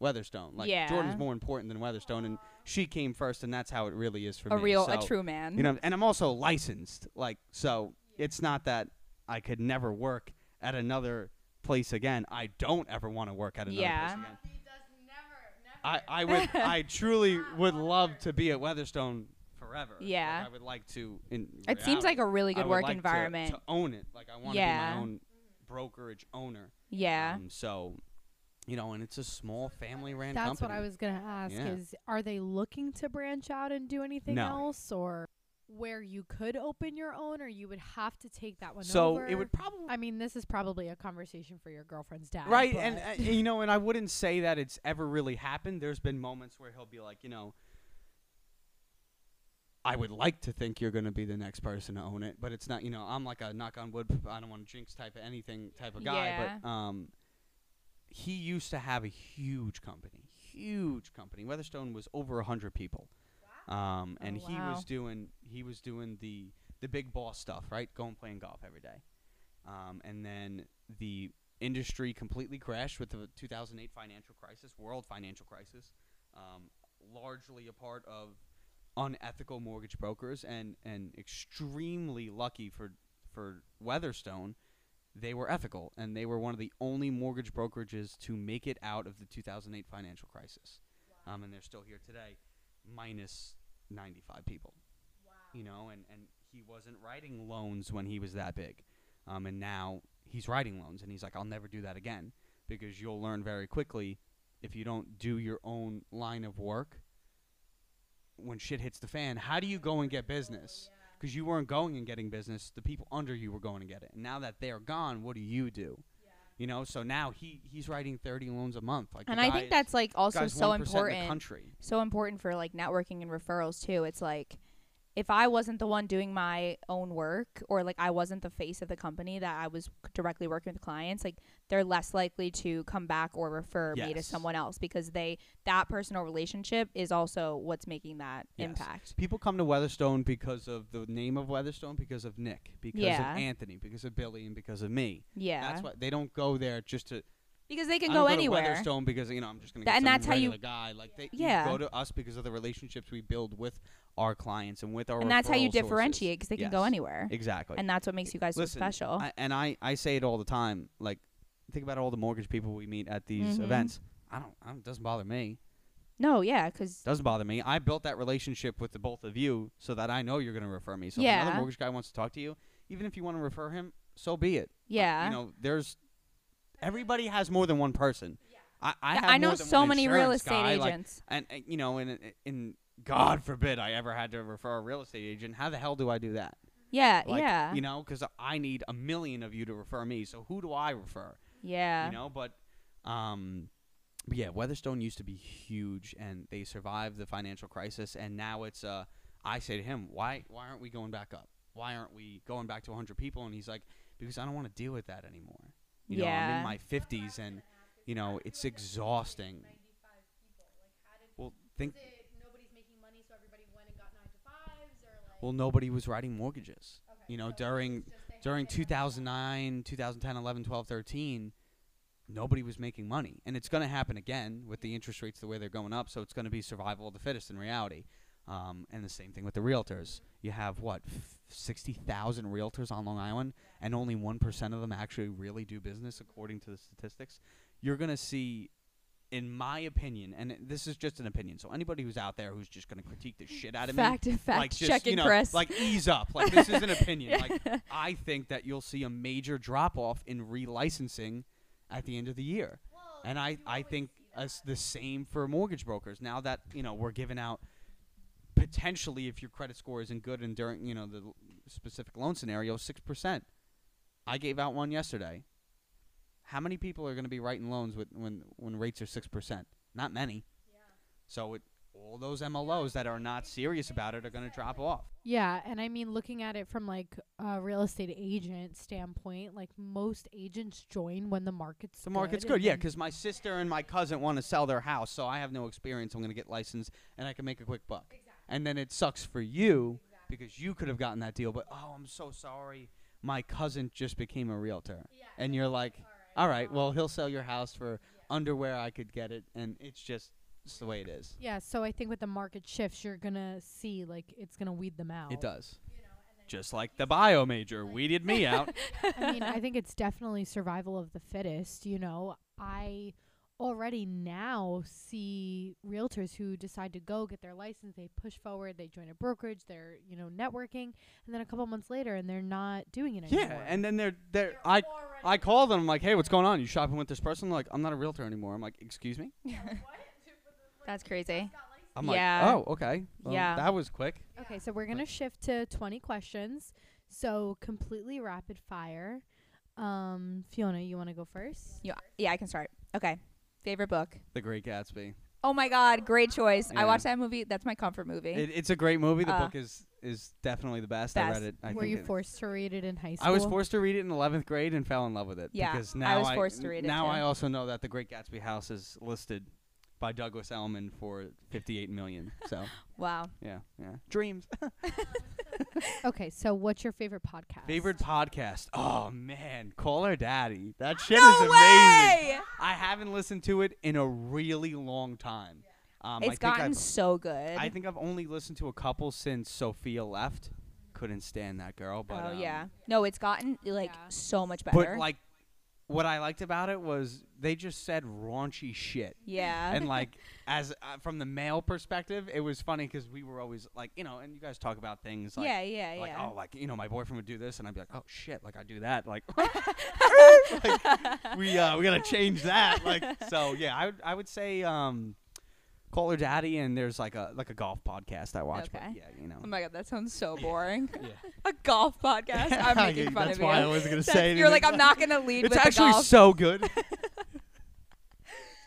Weatherstone. Like Yeah. Jordan's more important than Weatherstone, and she came first, and that's how it really is for A me. A real, So, a true man. you know, and I'm also licensed. Like, so it's not that I could never work at another place again. I don't ever want to work at another Yeah. place again. I, I would I truly would love to be at Weatherstone forever. Like, Yeah. I would like to. In it seems like a really reality, I good would work like to- environment. To, own it. Like I want to Yeah. be my own brokerage owner. yeah. Um, so, you know, and it's a small family ran That's company. what I was gonna ask. Yeah. Is are they looking to branch out and do anything No. else, or where you could open your own, or you would have to take that one So over? it would probably I mean, this is probably a conversation for your girlfriend's dad. right and uh, you know and i wouldn't say that it's ever really happened there's been moments where he'll be like you know i would like to think you're going to be the next person to own it but it's not you know i'm like a knock on wood i don't want to jinx type of anything type of guy Yeah. but um he used to have a huge company huge company. Weatherstone was over a 100 people. Um and Oh, he wow. was doing he was doing the the big boss stuff right? Going playing golf every day. Um, and then the industry completely crashed with the 2008 financial crisis, world financial crisis, um, largely a part of unethical mortgage brokers, and and extremely lucky for for Weatherstone, they were ethical, and they were one of the only mortgage brokerages to make it out of the 2008 financial crisis, um, and they're still here today, minus 95 people. You know, and and he wasn't writing loans when he was that big. Um, and now he's writing loans, and he's like, I'll never do that again because you'll learn very quickly if you don't do your own line of work. When shit hits the fan, how do you go and get business? Because you weren't going and getting business, the people under you were going to get it. And now that they're gone, what do you do? You know, so now he he's writing thirty loans a month. Like, and I think is- that's like also so 1% in the important. country. so important for like networking and referrals too. It's like if I wasn't the one doing my own work or like I wasn't the face of the company that I was directly working with clients, like they're less likely to come back or refer me to someone else because they that personal relationship is also what's making that Yes. impact. People come to Weatherstone because of the name of Weatherstone, because of Nick, because Yeah. of Anthony, because of Billy, and because of me. Yeah. That's why they don't go there just to. because they can go go anywhere. To Weatherstone because you know I'm just gonna. Get and that's how you- guy. Like they Yeah. you go to us because of the relationships we build with our clients and with our. and that's how you differentiate because they can go anywhere. Exactly. And that's what makes you guys Listen, so special. I, and I I say it all the time. Like think about all the mortgage people we meet at these Mhm. events. I don't. I don't it doesn't bother me. no, yeah, because Doesn't bother me. I built that relationship with the both of you so that I know you're going to refer me. So if Yeah. another mortgage guy wants to talk to you, even if you want to refer him, so be it. yeah, You know, there's everybody has more than one person. I I, I know so many real estate guy, like, agents. and uh, you know, in in God forbid I ever had to refer a real estate agent. How the hell do I do that? yeah, Like, yeah, You know, because I need a million of you to refer me. So who do I refer? yeah. you know but um but yeah weatherstone used to be huge and they survived the financial crisis and now it's uh I say to him, why why aren't we going back up? Why aren't we going back to 100 people? And he's like, because I don't want to deal with that anymore. You know, I'm in my 50s and you know it's exhausting. Well, think nobody's making money, so everybody went and got nine to fives, or like. Well nobody was writing mortgages. You know, during during 2009, 2010, 11, 12, 13, nobody was making money. And it's going to happen again with the interest rates the way they're going up. So it's going to be survival of the fittest in reality. Um, and the same thing with the realtors. You have, what, f- 60,000 realtors on Long Island, and only 1% of them actually really do business according to the statistics. You're going to see. In my opinion, and this is just an opinion, so anybody who's out there who's just going to critique the shit out of me, fact fact like just checking you know, Chris. like ease up. Like this is an opinion. Like I think that you'll see a major drop off in relicensing at the end of the year, and I I think as the same for mortgage brokers. Now that you know we're giving out potentially if your credit score isn't good and during you know the specific loan scenario six percent. I gave out one yesterday. How many people are going to be writing loans with when when rates are six percent? Not many. Yeah. So it all those MLOs that are not serious about it are going to drop off. Yeah, and I mean, looking at it from like a real estate agent standpoint, like most agents join when the market's The market's good. good, yeah, 'cause my sister and my cousin want to sell their house, so I have no experience. I'm going to get licensed and I can make a quick buck. Exactly. And then it sucks for you because you could have gotten that deal, but oh, I'm so sorry. My cousin just became a realtor. and you're like, all right, well, he'll sell your house for underwear I could get it, and it's just it's the way it is. yeah. So I think with the market shifts, you're gonna see like it's gonna weed them out. It does. Just like the bio major weeded me out. I mean, I think it's definitely survival of the fittest. You know, I already now see realtors who decide to go get their license. They push forward. They join a brokerage. They're you know networking, and then a couple months later, and they're not doing it anymore. Yeah, and then they're they're I I call them I'm like, hey, what's going on? You shopping with this person? They're like, I'm not a realtor anymore. I'm like, excuse me. That's crazy. I'm Yeah. like, oh, okay. Well, Yeah. that was quick. Okay, so we're gonna shift to twenty questions. So completely rapid fire. Um, Fiona, you want to go first? Yeah, yeah, I can start. Okay. Favorite book. The Great Gatsby. Oh my God, great choice. I watched that movie. That's my comfort movie. It, it's a great movie. The Uh, book is is definitely the best. I read it. I Were think you it- forced to read it in high school? I was forced to read it in 11th grade and fell in love with it. Yeah, because I now was forced to read it Now too. I also know that The Great Gatsby house is listed by Douglas Elliman for 58 million. So wow. yeah, yeah, dreams. Okay, so what's your favorite podcast? Favorite podcast? Oh man, Call Her Daddy. That shit no is amazing. way! I haven't listened to it in a really long time. Um, I It's think gotten I've, so good. I think I've only listened to a couple since Sofia left. Couldn't stand that girl, but oh um, yeah. No, it's gotten like Yeah. so much better. But like, what I liked about it was they just said raunchy shit. yeah. and like as uh, from the male perspective, it was funny because we were always like, you know, and you guys talk about things like, yeah, yeah, like yeah. oh, like you know, my boyfriend would do this, and I'd be like, oh shit, like I do that, like, like we uh we gotta change that, like so yeah, I would I would say um, call her daddy, and there's like a like a golf podcast I watch, Okay. but yeah, you know, Oh my god, that sounds so boring. yeah. a golf podcast. I'm making fun That's of why you. I wasn't gonna That's- say you're like. I'm not gonna lead It's with actually the golf. so good.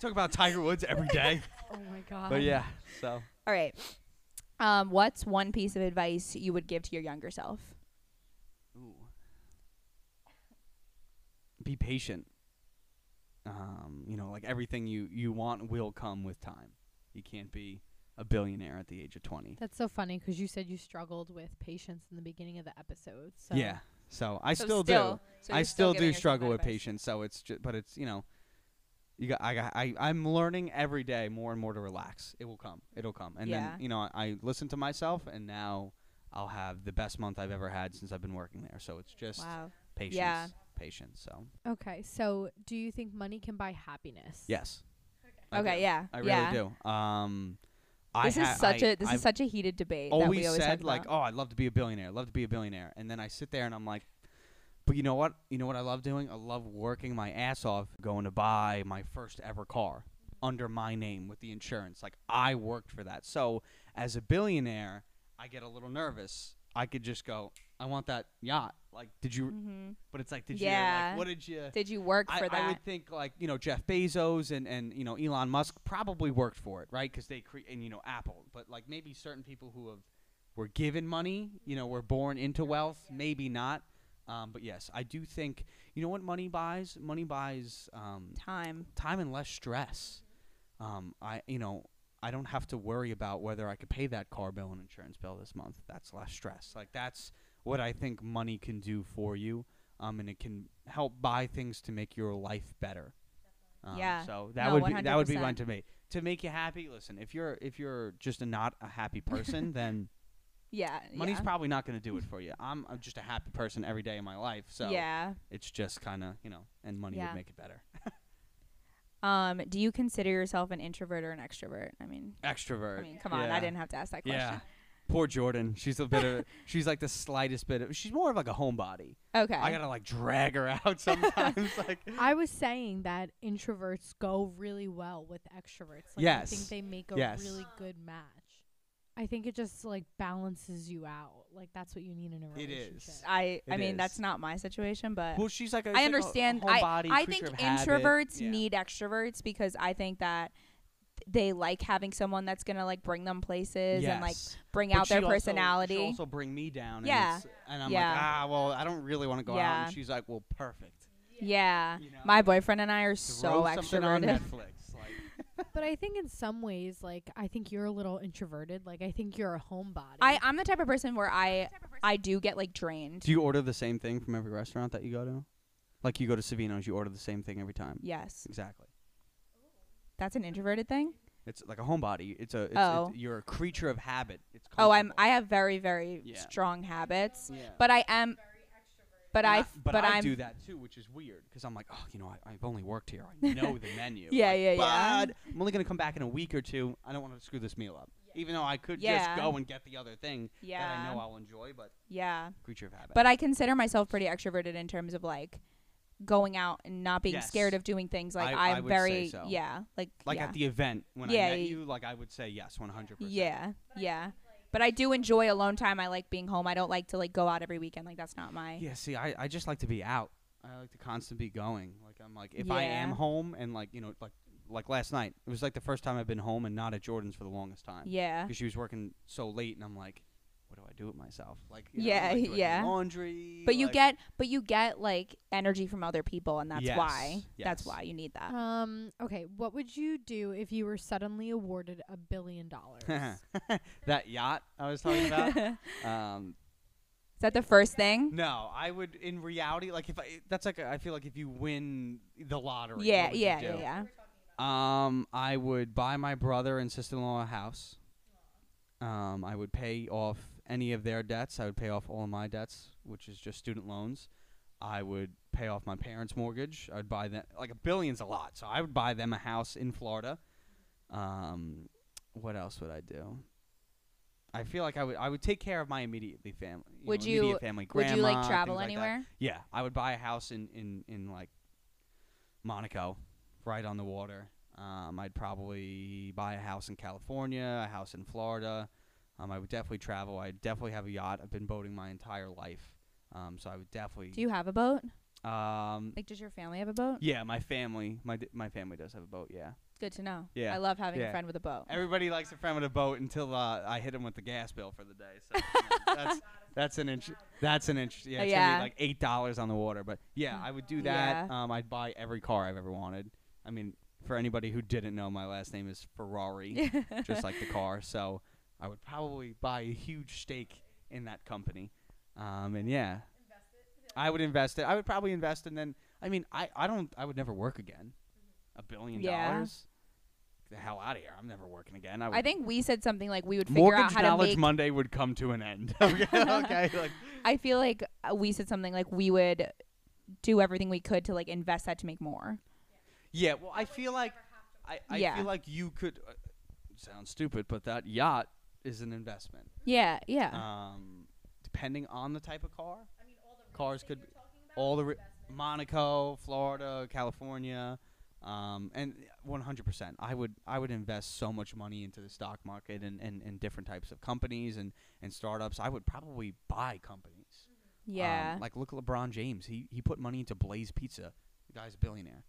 Talk about Tiger Woods every day, Oh my god. but yeah, so. All right. Um, what's one piece of advice you would give to your younger self? Ooh. Be patient. Um, you know, like everything you you want will come with time. You can't be a billionaire at the age of 20. That's so funny because you said you struggled with patience in the beginning of the episode. So Yeah. So I So still, still- do. so I you're still, do struggle with patience. So it's just, but it's you know, you got I got I I'm learning every day more and more to relax. It will come. It'll come. And Yeah. then you know I, I listen to myself, and now I'll have the best month I've ever had since I've been working there. So it's just Wow. patience. Yeah. Patience. So Okay, so do you think money can buy happiness? yes. I Okay. Yeah. I really yeah. do. Um, I This is ha- such I- a this I've is such a heated debate. that always we always said like, about. oh, I'd love to be a billionaire. Love to be a billionaire. And then I sit there and I'm like, but you know what? You know what I love doing? I love working my ass off, going to buy my first ever car under my name with the insurance. Like I worked for that. So as a billionaire, I get a little nervous. I could just go, I want that yacht. Like, did you? Mhm. But it's like, did you? Yeah. Like, what did you? Did you work I, for that? I would think like you know Jeff Bezos and and you know Elon Musk probably worked for it, right? Because they create and you know Apple, but like maybe certain people who have we're given money. You know, we're born into wealth. Maybe not. Um, but yes, I do think you know what money buys. Money buys um, Time. time and less stress. Um, I you know I don't have to worry about whether I could pay that car bill and insurance bill this month. That's less stress. Like that's what I think money can do for you. Um, and it can help buy things to make your life better. Um, Yeah. So that No, would be that would be 100%. one to me. To make you happy, listen. If you're if you're just a not a happy person, then Yeah. money's yeah. probably not going to do it for you. I'm, I'm just a happy person every day of my life, so yeah. it's just kind of you know, and money Yeah. would make it better. Um, do you consider yourself an introvert or an extrovert? I mean, Extrovert. I mean, come on, I didn't have to ask that question. Yeah. Poor Jordan. She's a bit of. She's like the slightest bit of. She's more of like a homebody. Okay. I gotta like drag her out sometimes. like. I was saying that introverts go really well with extroverts. Like, I think they make a Yes. really good match. I think it just like balances you out. Like that's what you need in a relationship. is. I I It mean is. that's not my situation, but Well, she's like. A, I she's like a understand. I homebody, I think creature of habit. introverts Yeah. need extroverts because I think that they like having someone that's gonna like bring them places and like bring But out their also- personality. she also bring me down. And Yeah. And, I'm Yeah. like, ah, well, I don't really want to go out. And she's like, well, perfect. yeah. You know? My boyfriend and I are so Throw something on extroverted. Netflix. Like, But I think in some ways, like I think you're a little introverted. Like I think you're a homebody. I I'm the type of person where I I do get like drained. do you order the same thing from every restaurant that you go to? Like you go to Savino's, you order the same thing every time. yes, Exactly. that's an introverted thing. It's like a homebody. It's a. It's, Oh. it's, you're a creature of habit. It's. Oh, I'm. I have very very Yeah. strong habits, Yeah. but I am. But I, but, but I I'm do that too, which is weird because I'm like, oh, you know, I, I've only worked here. I know the menu. Yeah, Like, yeah, yeah. But I'm only gonna come back in a week or two. I don't want to screw this meal up. Even though I could Yeah. just go and get the other thing that I know I'll enjoy, but yeah. creature of habit. But I consider myself pretty extroverted in terms of like going out and not being Yes. scared of doing things. Like I- am very so. yeah, like like yeah. at the event when Yeah, I met you, like I would say yes, 100. percent yeah, yeah. But I do enjoy alone time. I like being home. I don't like to like go out every weekend. Like that's not my Yeah. See, I, I just like to be out. I like to constantly be going. Like I'm like if I am home and like you know like like last night, it was like the first time I've been home and not at Jordan's for the longest time. yeah. because she was working so late, and I'm like, do it myself? Like, you know, Yeah, like, do I do yeah. laundry. But you like- get but you get like energy from other people, and that's Yes, why that's why you need that. Um. Okay. What would you do if you were suddenly awarded a billion dollars? that yacht I was talking about. um, Is that the first thing? no, I would in reality like if I that's like a, I feel like if you win the lottery. Yeah, what would you yeah, do? yeah, yeah. Um, I would buy my brother and sister-in-law a house. Um, I would pay off any of their debts. I would pay off all of my debts, which is just student loans. I would pay off my parents' mortgage. I would buy them like a billion's a lot, so I would buy them a house in Florida. Um, what else would I do? I feel like I would I would take care of my immediately family. You Would know, you- immediate family, Would you like travel things like that. anywhere? Yeah, I would buy a house in in in like Monaco, right on the water. Um, I'd probably buy a house in California, a house in Florida. Um, I would definitely travel. I'd definitely have a yacht. I've been boating my entire life, um, so I would definitely. Do you have a boat? um, Like, does your family have a boat? yeah, my family, my d- my family does have a boat. Yeah, Good to know. Yeah, I love having yeah. a friend with a boat. everybody likes a friend with a boat until uh, I hit them with the gas bill for the day. So you know, that's that's an inch. That's an inch. Yeah, it's gonna Yeah. be like eight dollars on the water. But yeah, I would do that. Um, I'd buy every car I've ever wanted. I mean, for anybody who didn't know, my last name is Ferrari, just like the car. So I would probably buy a huge stake in that company. Um, and yeah, I would invest it. I would probably invest, and then I mean, I I don't. I would never work again. A billion Yeah. dollars. Get The hell out of here! I'm never working again. I, I think we said something like we would figure Mortgage out how to Knowledge make. Monday would come to an end. okay, okay. Like, I feel like uh, we said something like we would do everything we could to like invest that to make more. yeah. Well, I feel like I, I Yeah. feel like you could. Uh, sounds stupid, but that yacht is an investment. Yeah, yeah. Um, depending on the type of car. Cars could be all the re- Monaco, Florida, California, um, and 100%. I would I would invest so much money into the stock market and, and, and different types of companies and, and startups. I would probably buy companies. yeah. Um, like look at LeBron James. He he put money into Blaze Pizza. The guy's a billionaire.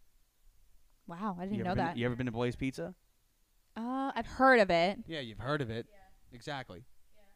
wow, I didn't ever know been, that. You ever been to Blaze Pizza? Uh, I've heard of it. Yeah, you've heard of it. Exactly.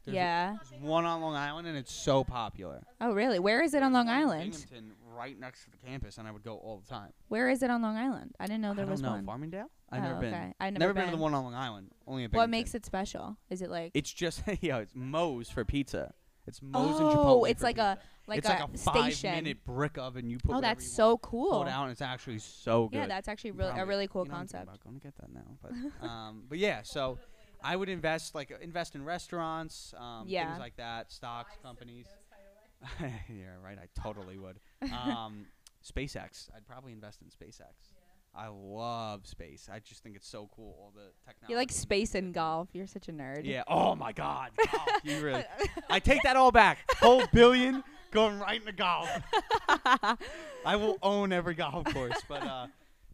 There's yeah. There's one on Long Island, and it's so popular. Oh, really? Where is it on Long Island? Binghamton, right next to the campus, and I would go all the time. Where is it on Long Island? I didn't know there I don't was know. one. Farmingdale? I've oh, never been. okay. I've Never, never, been. to the one on Long Island. Only What makes it special? Is it like It's just yeah, it's Moe's for pizza. It's Moe's and Oh, it's like pizza. a like it's a, like a station. five minute brick oven. You put oh, that's so cool. Pull it out, and it's actually so good. Yeah, that's actually really a really cool you know, I'm concept. about going to get that now, but um, but yeah, so I would invest like invest in restaurants, um, Yeah. things like that, stocks, companies. yeah, right. I totally would. Um, SpaceX. I'd probably invest in SpaceX. I love space. I just think it's so cool. All the technology. You like space and golf. You're such a nerd. Yeah. Oh my God. Golf, you really. I take that all back. Whole billion going right into golf. I will own every golf course, but uh,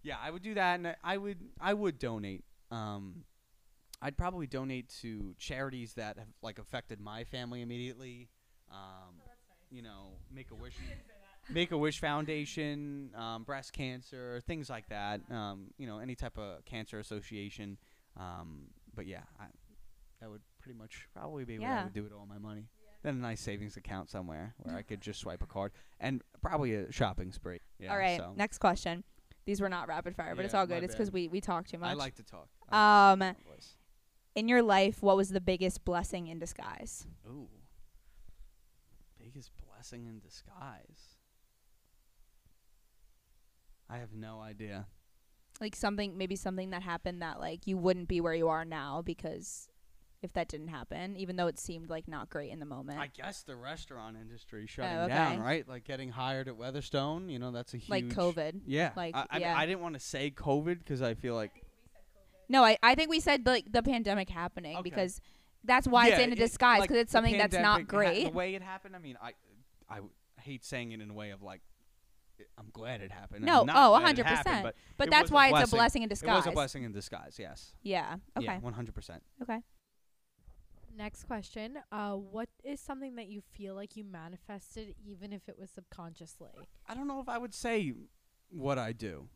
yeah, I would do that, and I would I would donate. Um, I'd probably donate to charities that have like affected my family immediately. Um, You know, Make a Wish, Make a Wish Foundation, um, breast cancer, things like that. Um, you know, any type of cancer association. Um, but yeah, I, that would pretty much probably be where I would do it all my money. Then a nice savings account somewhere where I could just swipe a card and probably a shopping spree. Yeah, all right. so Next question. These were not rapid fire, but it's all good. It's because we we talk too much. I like to talk. I like to Um, speak my voice. In your life, what was the biggest blessing in disguise? Ooh. Biggest blessing in disguise. I have no idea. Like something, maybe something that happened that like you wouldn't be where you are now because if that didn't happen, even though it seemed like not great in the moment. I guess the restaurant industry shutting Oh, okay. down, right? Like getting hired at Weatherstone, you know, that's a huge like COVID. Yeah. like, I, I, yeah. I didn't want to say COVID because I feel like No, I, I think we said like the pandemic happening Okay. because that's why it's in a it- disguise like, because it's something that's not pandemic ha- great. the way it happened, I mean, I I w- hate saying it in a way of like i- I'm glad it happened. No, not oh, glad 100%. happened, but but that's was a why it's a blessing. in disguise. It was a blessing in disguise. Yes. Yeah. Okay. Yeah, 100%. Okay. Next question. Uh, what is something that you feel like you manifested, even if it was subconsciously? I don't know if I would say what I do.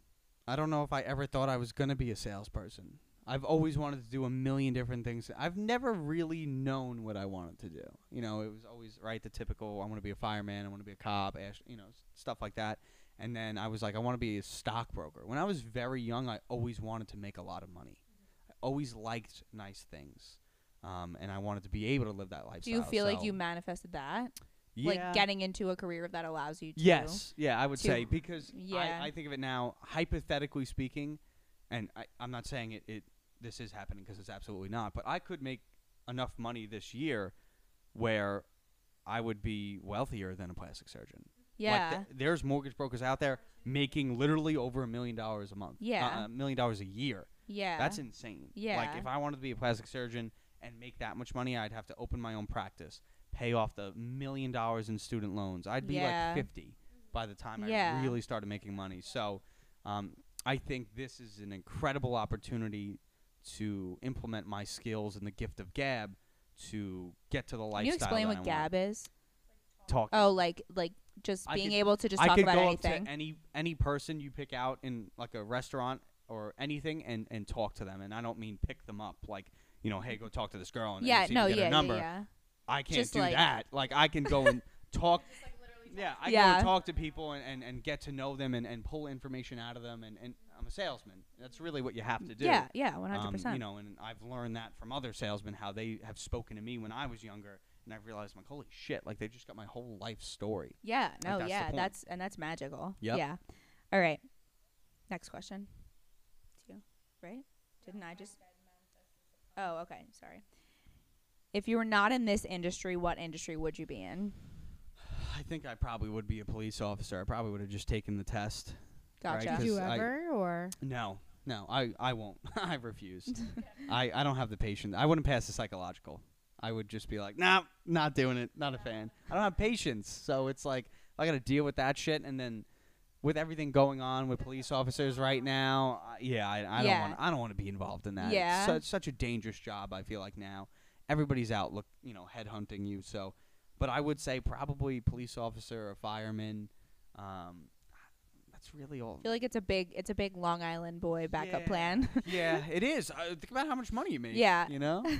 I don't know if I ever thought I was going to be a salesperson. I've always wanted to do a million different things. I've never really known what I wanted to do. You know, it was always right the typical I want to be a fireman, I want to be a cop, ash, you know, stuff like that. And then I was like I want to be a stockbroker. When I was very young, I always wanted to make a lot of money. I always liked nice things. Um, and I wanted to be able to live that lifestyle. Do you feel like you manifested that? Yeah. Like getting into a career that allows you to Yes, yeah, I would to- say because yeah. I, I think of it now, hypothetically speaking, and I, I'm not saying it, it this is happening because it's absolutely not, but I could make enough money this year where I would be wealthier than a plastic surgeon. Yeah. Like th- there's mortgage brokers out there making literally over a million dollars a month. Yeah. uh, a million dollars a year. yeah. That's insane. Yeah, Like if I wanted to be a plastic surgeon and make that much money, I'd have to open my own practice, pay off the million dollars in student loans. I'd be Yeah. like 50 by the time Yeah. I really started making money. So, um, I think this is an incredible opportunity to implement my skills and the gift of gab to get to the lifestyle. Can you explain what I Gab is? Want. Talk. Oh, like like just I being could- able to just I talk could about go anything. up to any any person you pick out in like a restaurant or anything and and talk to them. And I don't mean pick them up like you know, hey, go talk to this girl and, yeah. and No. Yeah. her Yeah. number. Yeah. I can't Just do like- that. Like I can go and talk. Yeah, I Yeah. go and talk to people and, and, and get to know them and, and pull information out of them and, and I'm a salesman. That's really what you have to do. Yeah. Yeah. One hundred Um, percent. you know, and I've learned that from other salesmen how they have spoken to me when I was younger, and I've realized, like, holy shit, like they just got my whole life story. Yeah. No. that's the yeah. point. That's and that's magical. Yep. Yeah. All right. Next question. It's you, right? Didn't I just? Oh, okay. Sorry. If you were not in this industry, what industry would you be in? I think I probably would be a police officer. I probably would have just taken the test. Right, Gotcha. Did 'cause you I- ever or No, no, I, I won't. I refuse. I, I don't have the patience. I wouldn't pass the psychological. I would just be like, nah, not doing it. Not a fan. I don't have patience. So it's like I got to deal with that shit, and then with everything going on with police officers right now, uh, yeah, I, I don't Yeah. want. I don't want to be involved in that. Yeah. it's, su- it's such a dangerous job. I feel like now everybody's out, look, you know, headhunting you. So, but I would say probably police officer or fireman. Um, that's really all. I feel like it's a big it's a big Long Island boy backup Yeah. plan. yeah, it is. Uh, think about how much money you make. Yeah. You know?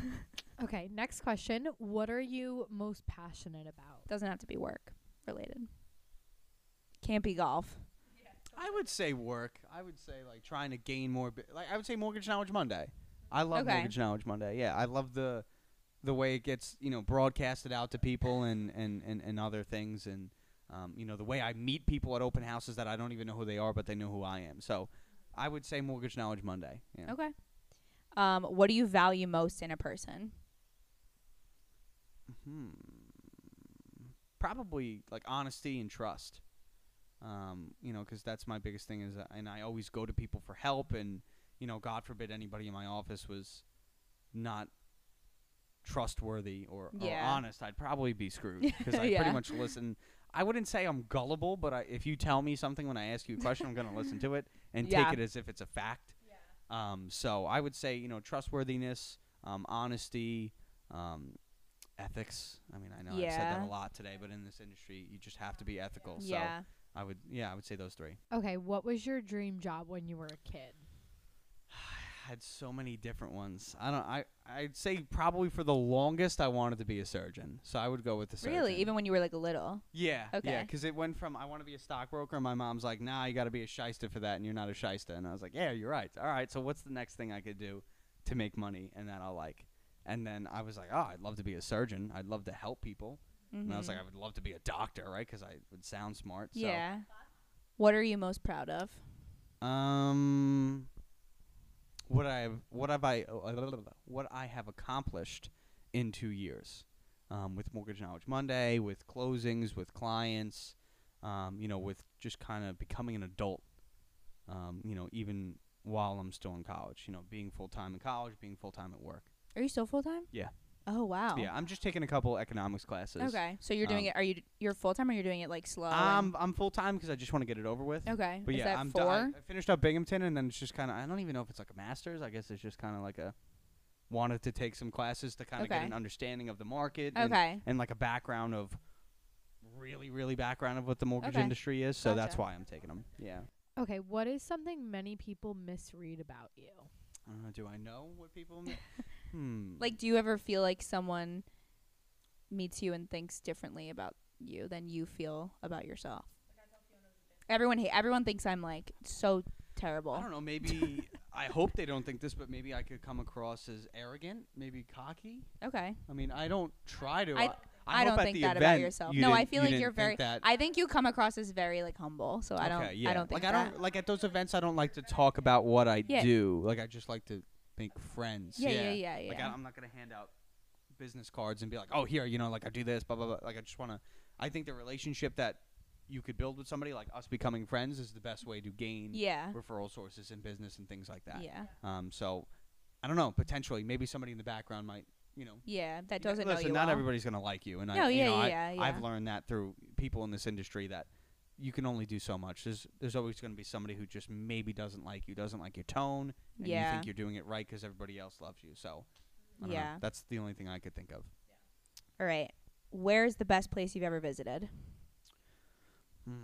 Okay, next question. What are you most passionate about? Doesn't have to be work related. Can't be golf. I would say work. I would say like trying to gain more. Bi- like I would say Mortgage Knowledge Monday. I love Okay. Mortgage Knowledge Monday. Yeah, I love the the way it gets you know broadcasted out to people and and and, and other things and um, you know the way I meet people at open houses that I don't even know who they are but they know who I am. So I would say Mortgage Knowledge Monday. Yeah. Okay. Um, what do you value most in a person? Hmm. Probably like honesty and trust. Um, you know, 'cause that's my biggest thing is, uh, and I always go to people for help, and you know, God forbid anybody in my office was not trustworthy or, or honest, I'd probably be screwed because I Yeah. pretty much listen. I wouldn't say I'm gullible, but I, if you tell me something when I ask you a question, I'm gonna listen to it and Yeah. take it as if it's a fact. Um, so I would say, you know, trustworthiness, um, honesty, um, ethics. I mean, I know I've said that a lot today, but in this industry, you just have to be ethical. So. I would, yeah, I would say those three. Okay, what was your dream job when you were a kid? Had so many different ones. I don't. I I'd say probably for the longest, I wanted to be a surgeon. So I would go with the surgeon. Really? Even when you were like a little? Yeah. Okay. Yeah. Because it went from I want to be a stockbroker, and my mom's like, Nah, you got to be a shyster for that, and you're not a shyster. And I was like, Yeah, you're right. All right. So what's the next thing I could do to make money and that I'll like? And then I was like, Oh, I'd love to be a surgeon. I'd love to help people. And I was like, I would love to be a doctor, right? Because I would sound smart. So. Mm-hmm. yeah. What are you most proud of? Um, what I have, what have I, what I have accomplished in two years, um, with Mortgage Knowledge Monday, with closings, with clients, um, you know, with just kind of becoming an adult, um, you know, even while I'm still in college, you know, being full time in college, being full time at work. Are you still full time? Yeah. Oh wow. Yeah, I'm just taking a couple economics classes. Okay. So you're doing Um, it. Are you you're full time or you're doing it like slow? and- I'm I'm full time because I just want to get it over with. okay. But Is yeah, that I'm four? done. I, I finished up Binghamton, and then it's just kind of I don't even know if it's like a master's. I guess it's just kind of like a wanted to take some classes to kind of get Okay. an understanding of the market and, okay. and like a background of really really background of what the mortgage Okay. industry is. So that's Gotcha. why I'm taking them. Yeah. Okay, what is something many people misread about you? Uh, do I know what people? mi- hmm. Like, do you ever feel like someone meets you and thinks differently about you than you feel about yourself? Everyone, ha- everyone thinks I'm like so terrible. I don't know. Maybe I hope they don't think this, but maybe I could come across as arrogant, maybe cocky. Okay. I mean, I don't try to. I- I, I, I don't think that about yourself. you No, I feel you like you're very- I think you come across as very like humble, so I don't. Okay, yeah. I don't think like I don't like at those events. I don't like to talk about what I Yeah. do. Like I just like to make friends. Yeah, yeah, yeah, yeah. Like I, I'm not gonna hand out business cards and be like, oh, here, you know, like I do this, blah blah blah. Like I just wanna. I think the relationship that you could build with somebody, like us becoming friends, is the best way to gain yeah. referral sources in business and things like that. Yeah. Um. So, I don't know. Potentially, maybe somebody in the background might, you know. Yeah. That doesn't listen, know you not well. everybody's gonna like you, and I, No, you yeah, know, I, yeah, yeah. I've learned that through people in this industry that you can only do so much. There's there's always going to be somebody who just maybe doesn't like you, doesn't like your tone, and you think you're doing it right because everybody else loves you. So, I don't know. Yeah. that's the only thing I could think of. All right. Where's the best place you've ever visited? Hmm.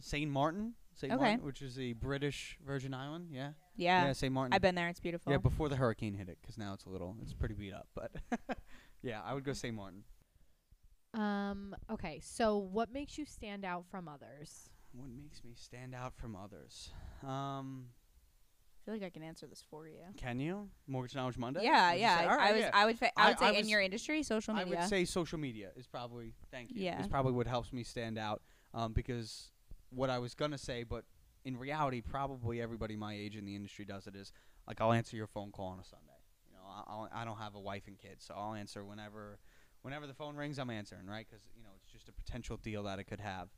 Saint Martin, Saint Okay. Martin, which is a British Virgin Island. Yeah, Yeah. Saint Martin. I've been there. It's beautiful. yeah, before the hurricane hit it, because now it's a little, it's pretty beat up. But yeah, I would go Saint Martin. Um, okay, so what makes you stand out from others? What makes me stand out from others? Um, I feel like I can answer this for you. can you Mortgage Knowledge Monday? Yeah, Would you yeah. say? I- All I was, yeah. I would, fa- I I- would say I in was- your industry, social media. I media. would say social media is probably thank you. Yeah. Is probably what helps me stand out. Um, because what I was gonna say, but in reality, probably everybody my age in the industry does it. Is like I'll answer your phone call on a Sunday. You know, I- I'll, I don't have a wife and kids, so I'll answer whenever, whenever the phone rings. I'm answering, right? Because you know it's just a potential deal that I could have.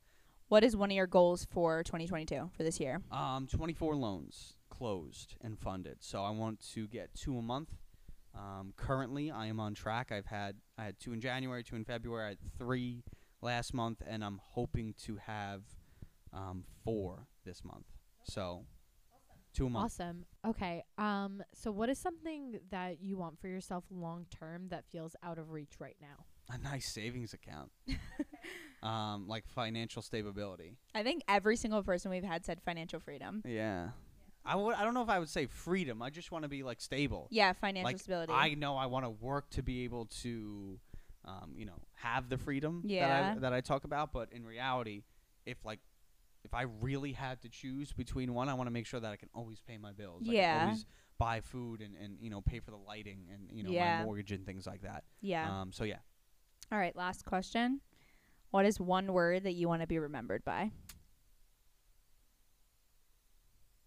what is one of your goals for 2022 for this year? Um, 24 loans closed and funded. So I want to get two a month. Um, currently, I am on track. I've had I had two in January, two in February. I had three last month, and I'm hoping to have um, four this month. So two a month. Awesome. Okay. Um, so what is something that you want for yourself long term that feels out of reach right now? A nice savings account. um, like financial stability. I think every single person we've had said financial freedom. Yeah. I would. I don't know if I would say freedom. I just want to be like stable. Yeah, financial like stability. I know I want to work to be able to, um, you know, have the freedom that Yeah. I that I talk about. But in reality, if like if I really had to choose between one, I want to make sure that I can always pay my bills. Yeah. always buy food and and you know pay for the lighting and you know Yeah. my mortgage and things like that. yeah. Um. So yeah. All right, last question. What is one word that you want to be remembered by?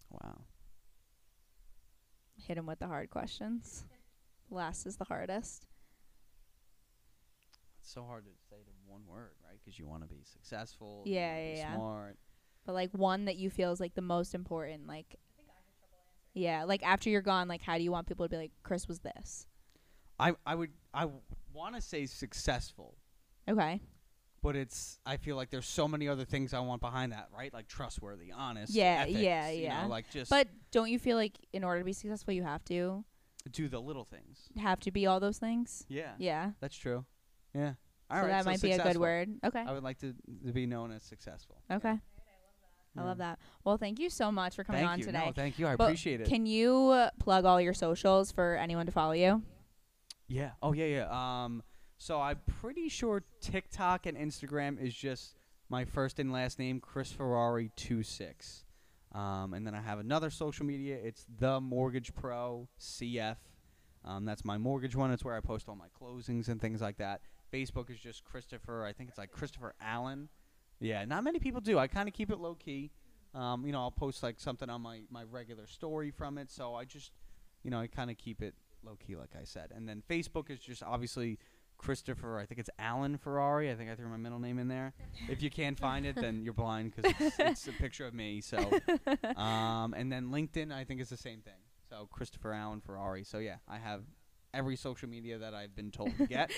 Wow. Hit him with the hard questions. Last is the hardest. It's so hard to say to one word, right? Because you want to be successful. Yeah, yeah. Smart. But like one that you feel is like the most important. Like, yeah, like after you're gone, like how do you want people to be like, Chris was this? I I would I want to say successful, Okay. but it's I feel like there's so many other things I want behind that, right? Like trustworthy, honest. Yeah, ethics, yeah, you yeah. know, like just But don't you feel like in order to be successful, you have to do the little things. have to be all those things? Yeah, Yeah. that's true. Yeah. All so right, that so might be a good word. Okay. I would like to, to be known as successful. Okay. Yeah. I love that. Well, thank you so much for coming Thank on you. today. No, thank you. I But appreciate it. Can you uh, plug all your socials for anyone to follow you? Yeah. Oh yeah, yeah. Um so I'm pretty sure TikTok and Instagram is just my first and last name, Chris Ferrari 26. Um and then I have another social media. It's the Mortgage Pro CF. Um that's my mortgage one. It's where I post all my closings and things like that. Facebook is just Christopher. I think it's like Christopher Allen. Yeah, not many people do. I kind of keep it low key. Um, you know, I'll post like something on my my regular story from it. So I just, you know, I kind of keep it low key, like I said. And then Facebook is just obviously Christopher. I think it's Alan Ferrari. I think I threw my middle name in there. if you can't find it, then you're blind because it's, it's a picture of me. So, um, and then LinkedIn, I think is the same thing. So Christopher Allen Ferrari. So yeah, I have every social media that I've been told to get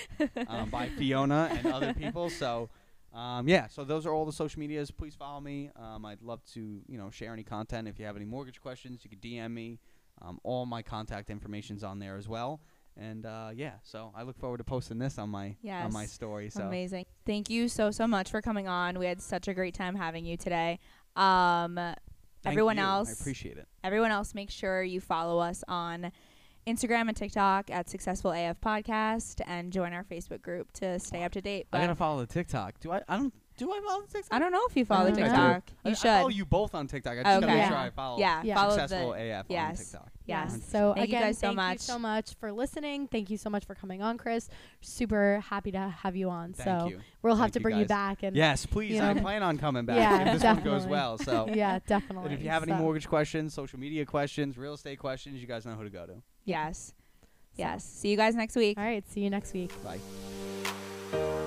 um, by Fiona and other people. So. Um, yeah, so those are all the social medias. Please follow me. Um, I'd love to, you know, share any content. If you have any mortgage questions, you can DM me. Um, all my contact information's on there as well. And uh, yeah, so I look forward to posting this on my on my story. So Amazing. Thank you so so much for coming on. We had such a great time having you today. Um everyone you. I else appreciate it. everyone else make sure you follow us on Instagram and TikTok at Successful AF Podcast and join our Facebook group to stay up to date. I But gotta follow the TikTok. Do I? I don't. Do I follow the TikTok? I don't know if you follow the. TikTok. I, You I should. follow you both on TikTok. I just gotta Okay. make sure Yeah. I follow yeah, Yeah. follow successful the AF yes. on TikTok. Yes. Yeah. So Thank you guys so thank much. you so much for listening. Thank you so much for coming on, Chris. Super happy to have you on. Thank so you. we'll have Thank to bring you guys. back and Yes, please. you I know. plan on coming back Yeah, if this one goes definitely. well. So. yeah, definitely. And if you have any So- mortgage questions, social media questions, real estate questions, you guys know who to go to. Yes. so- Yes. See you guys next week. All right. See you next week. Bye.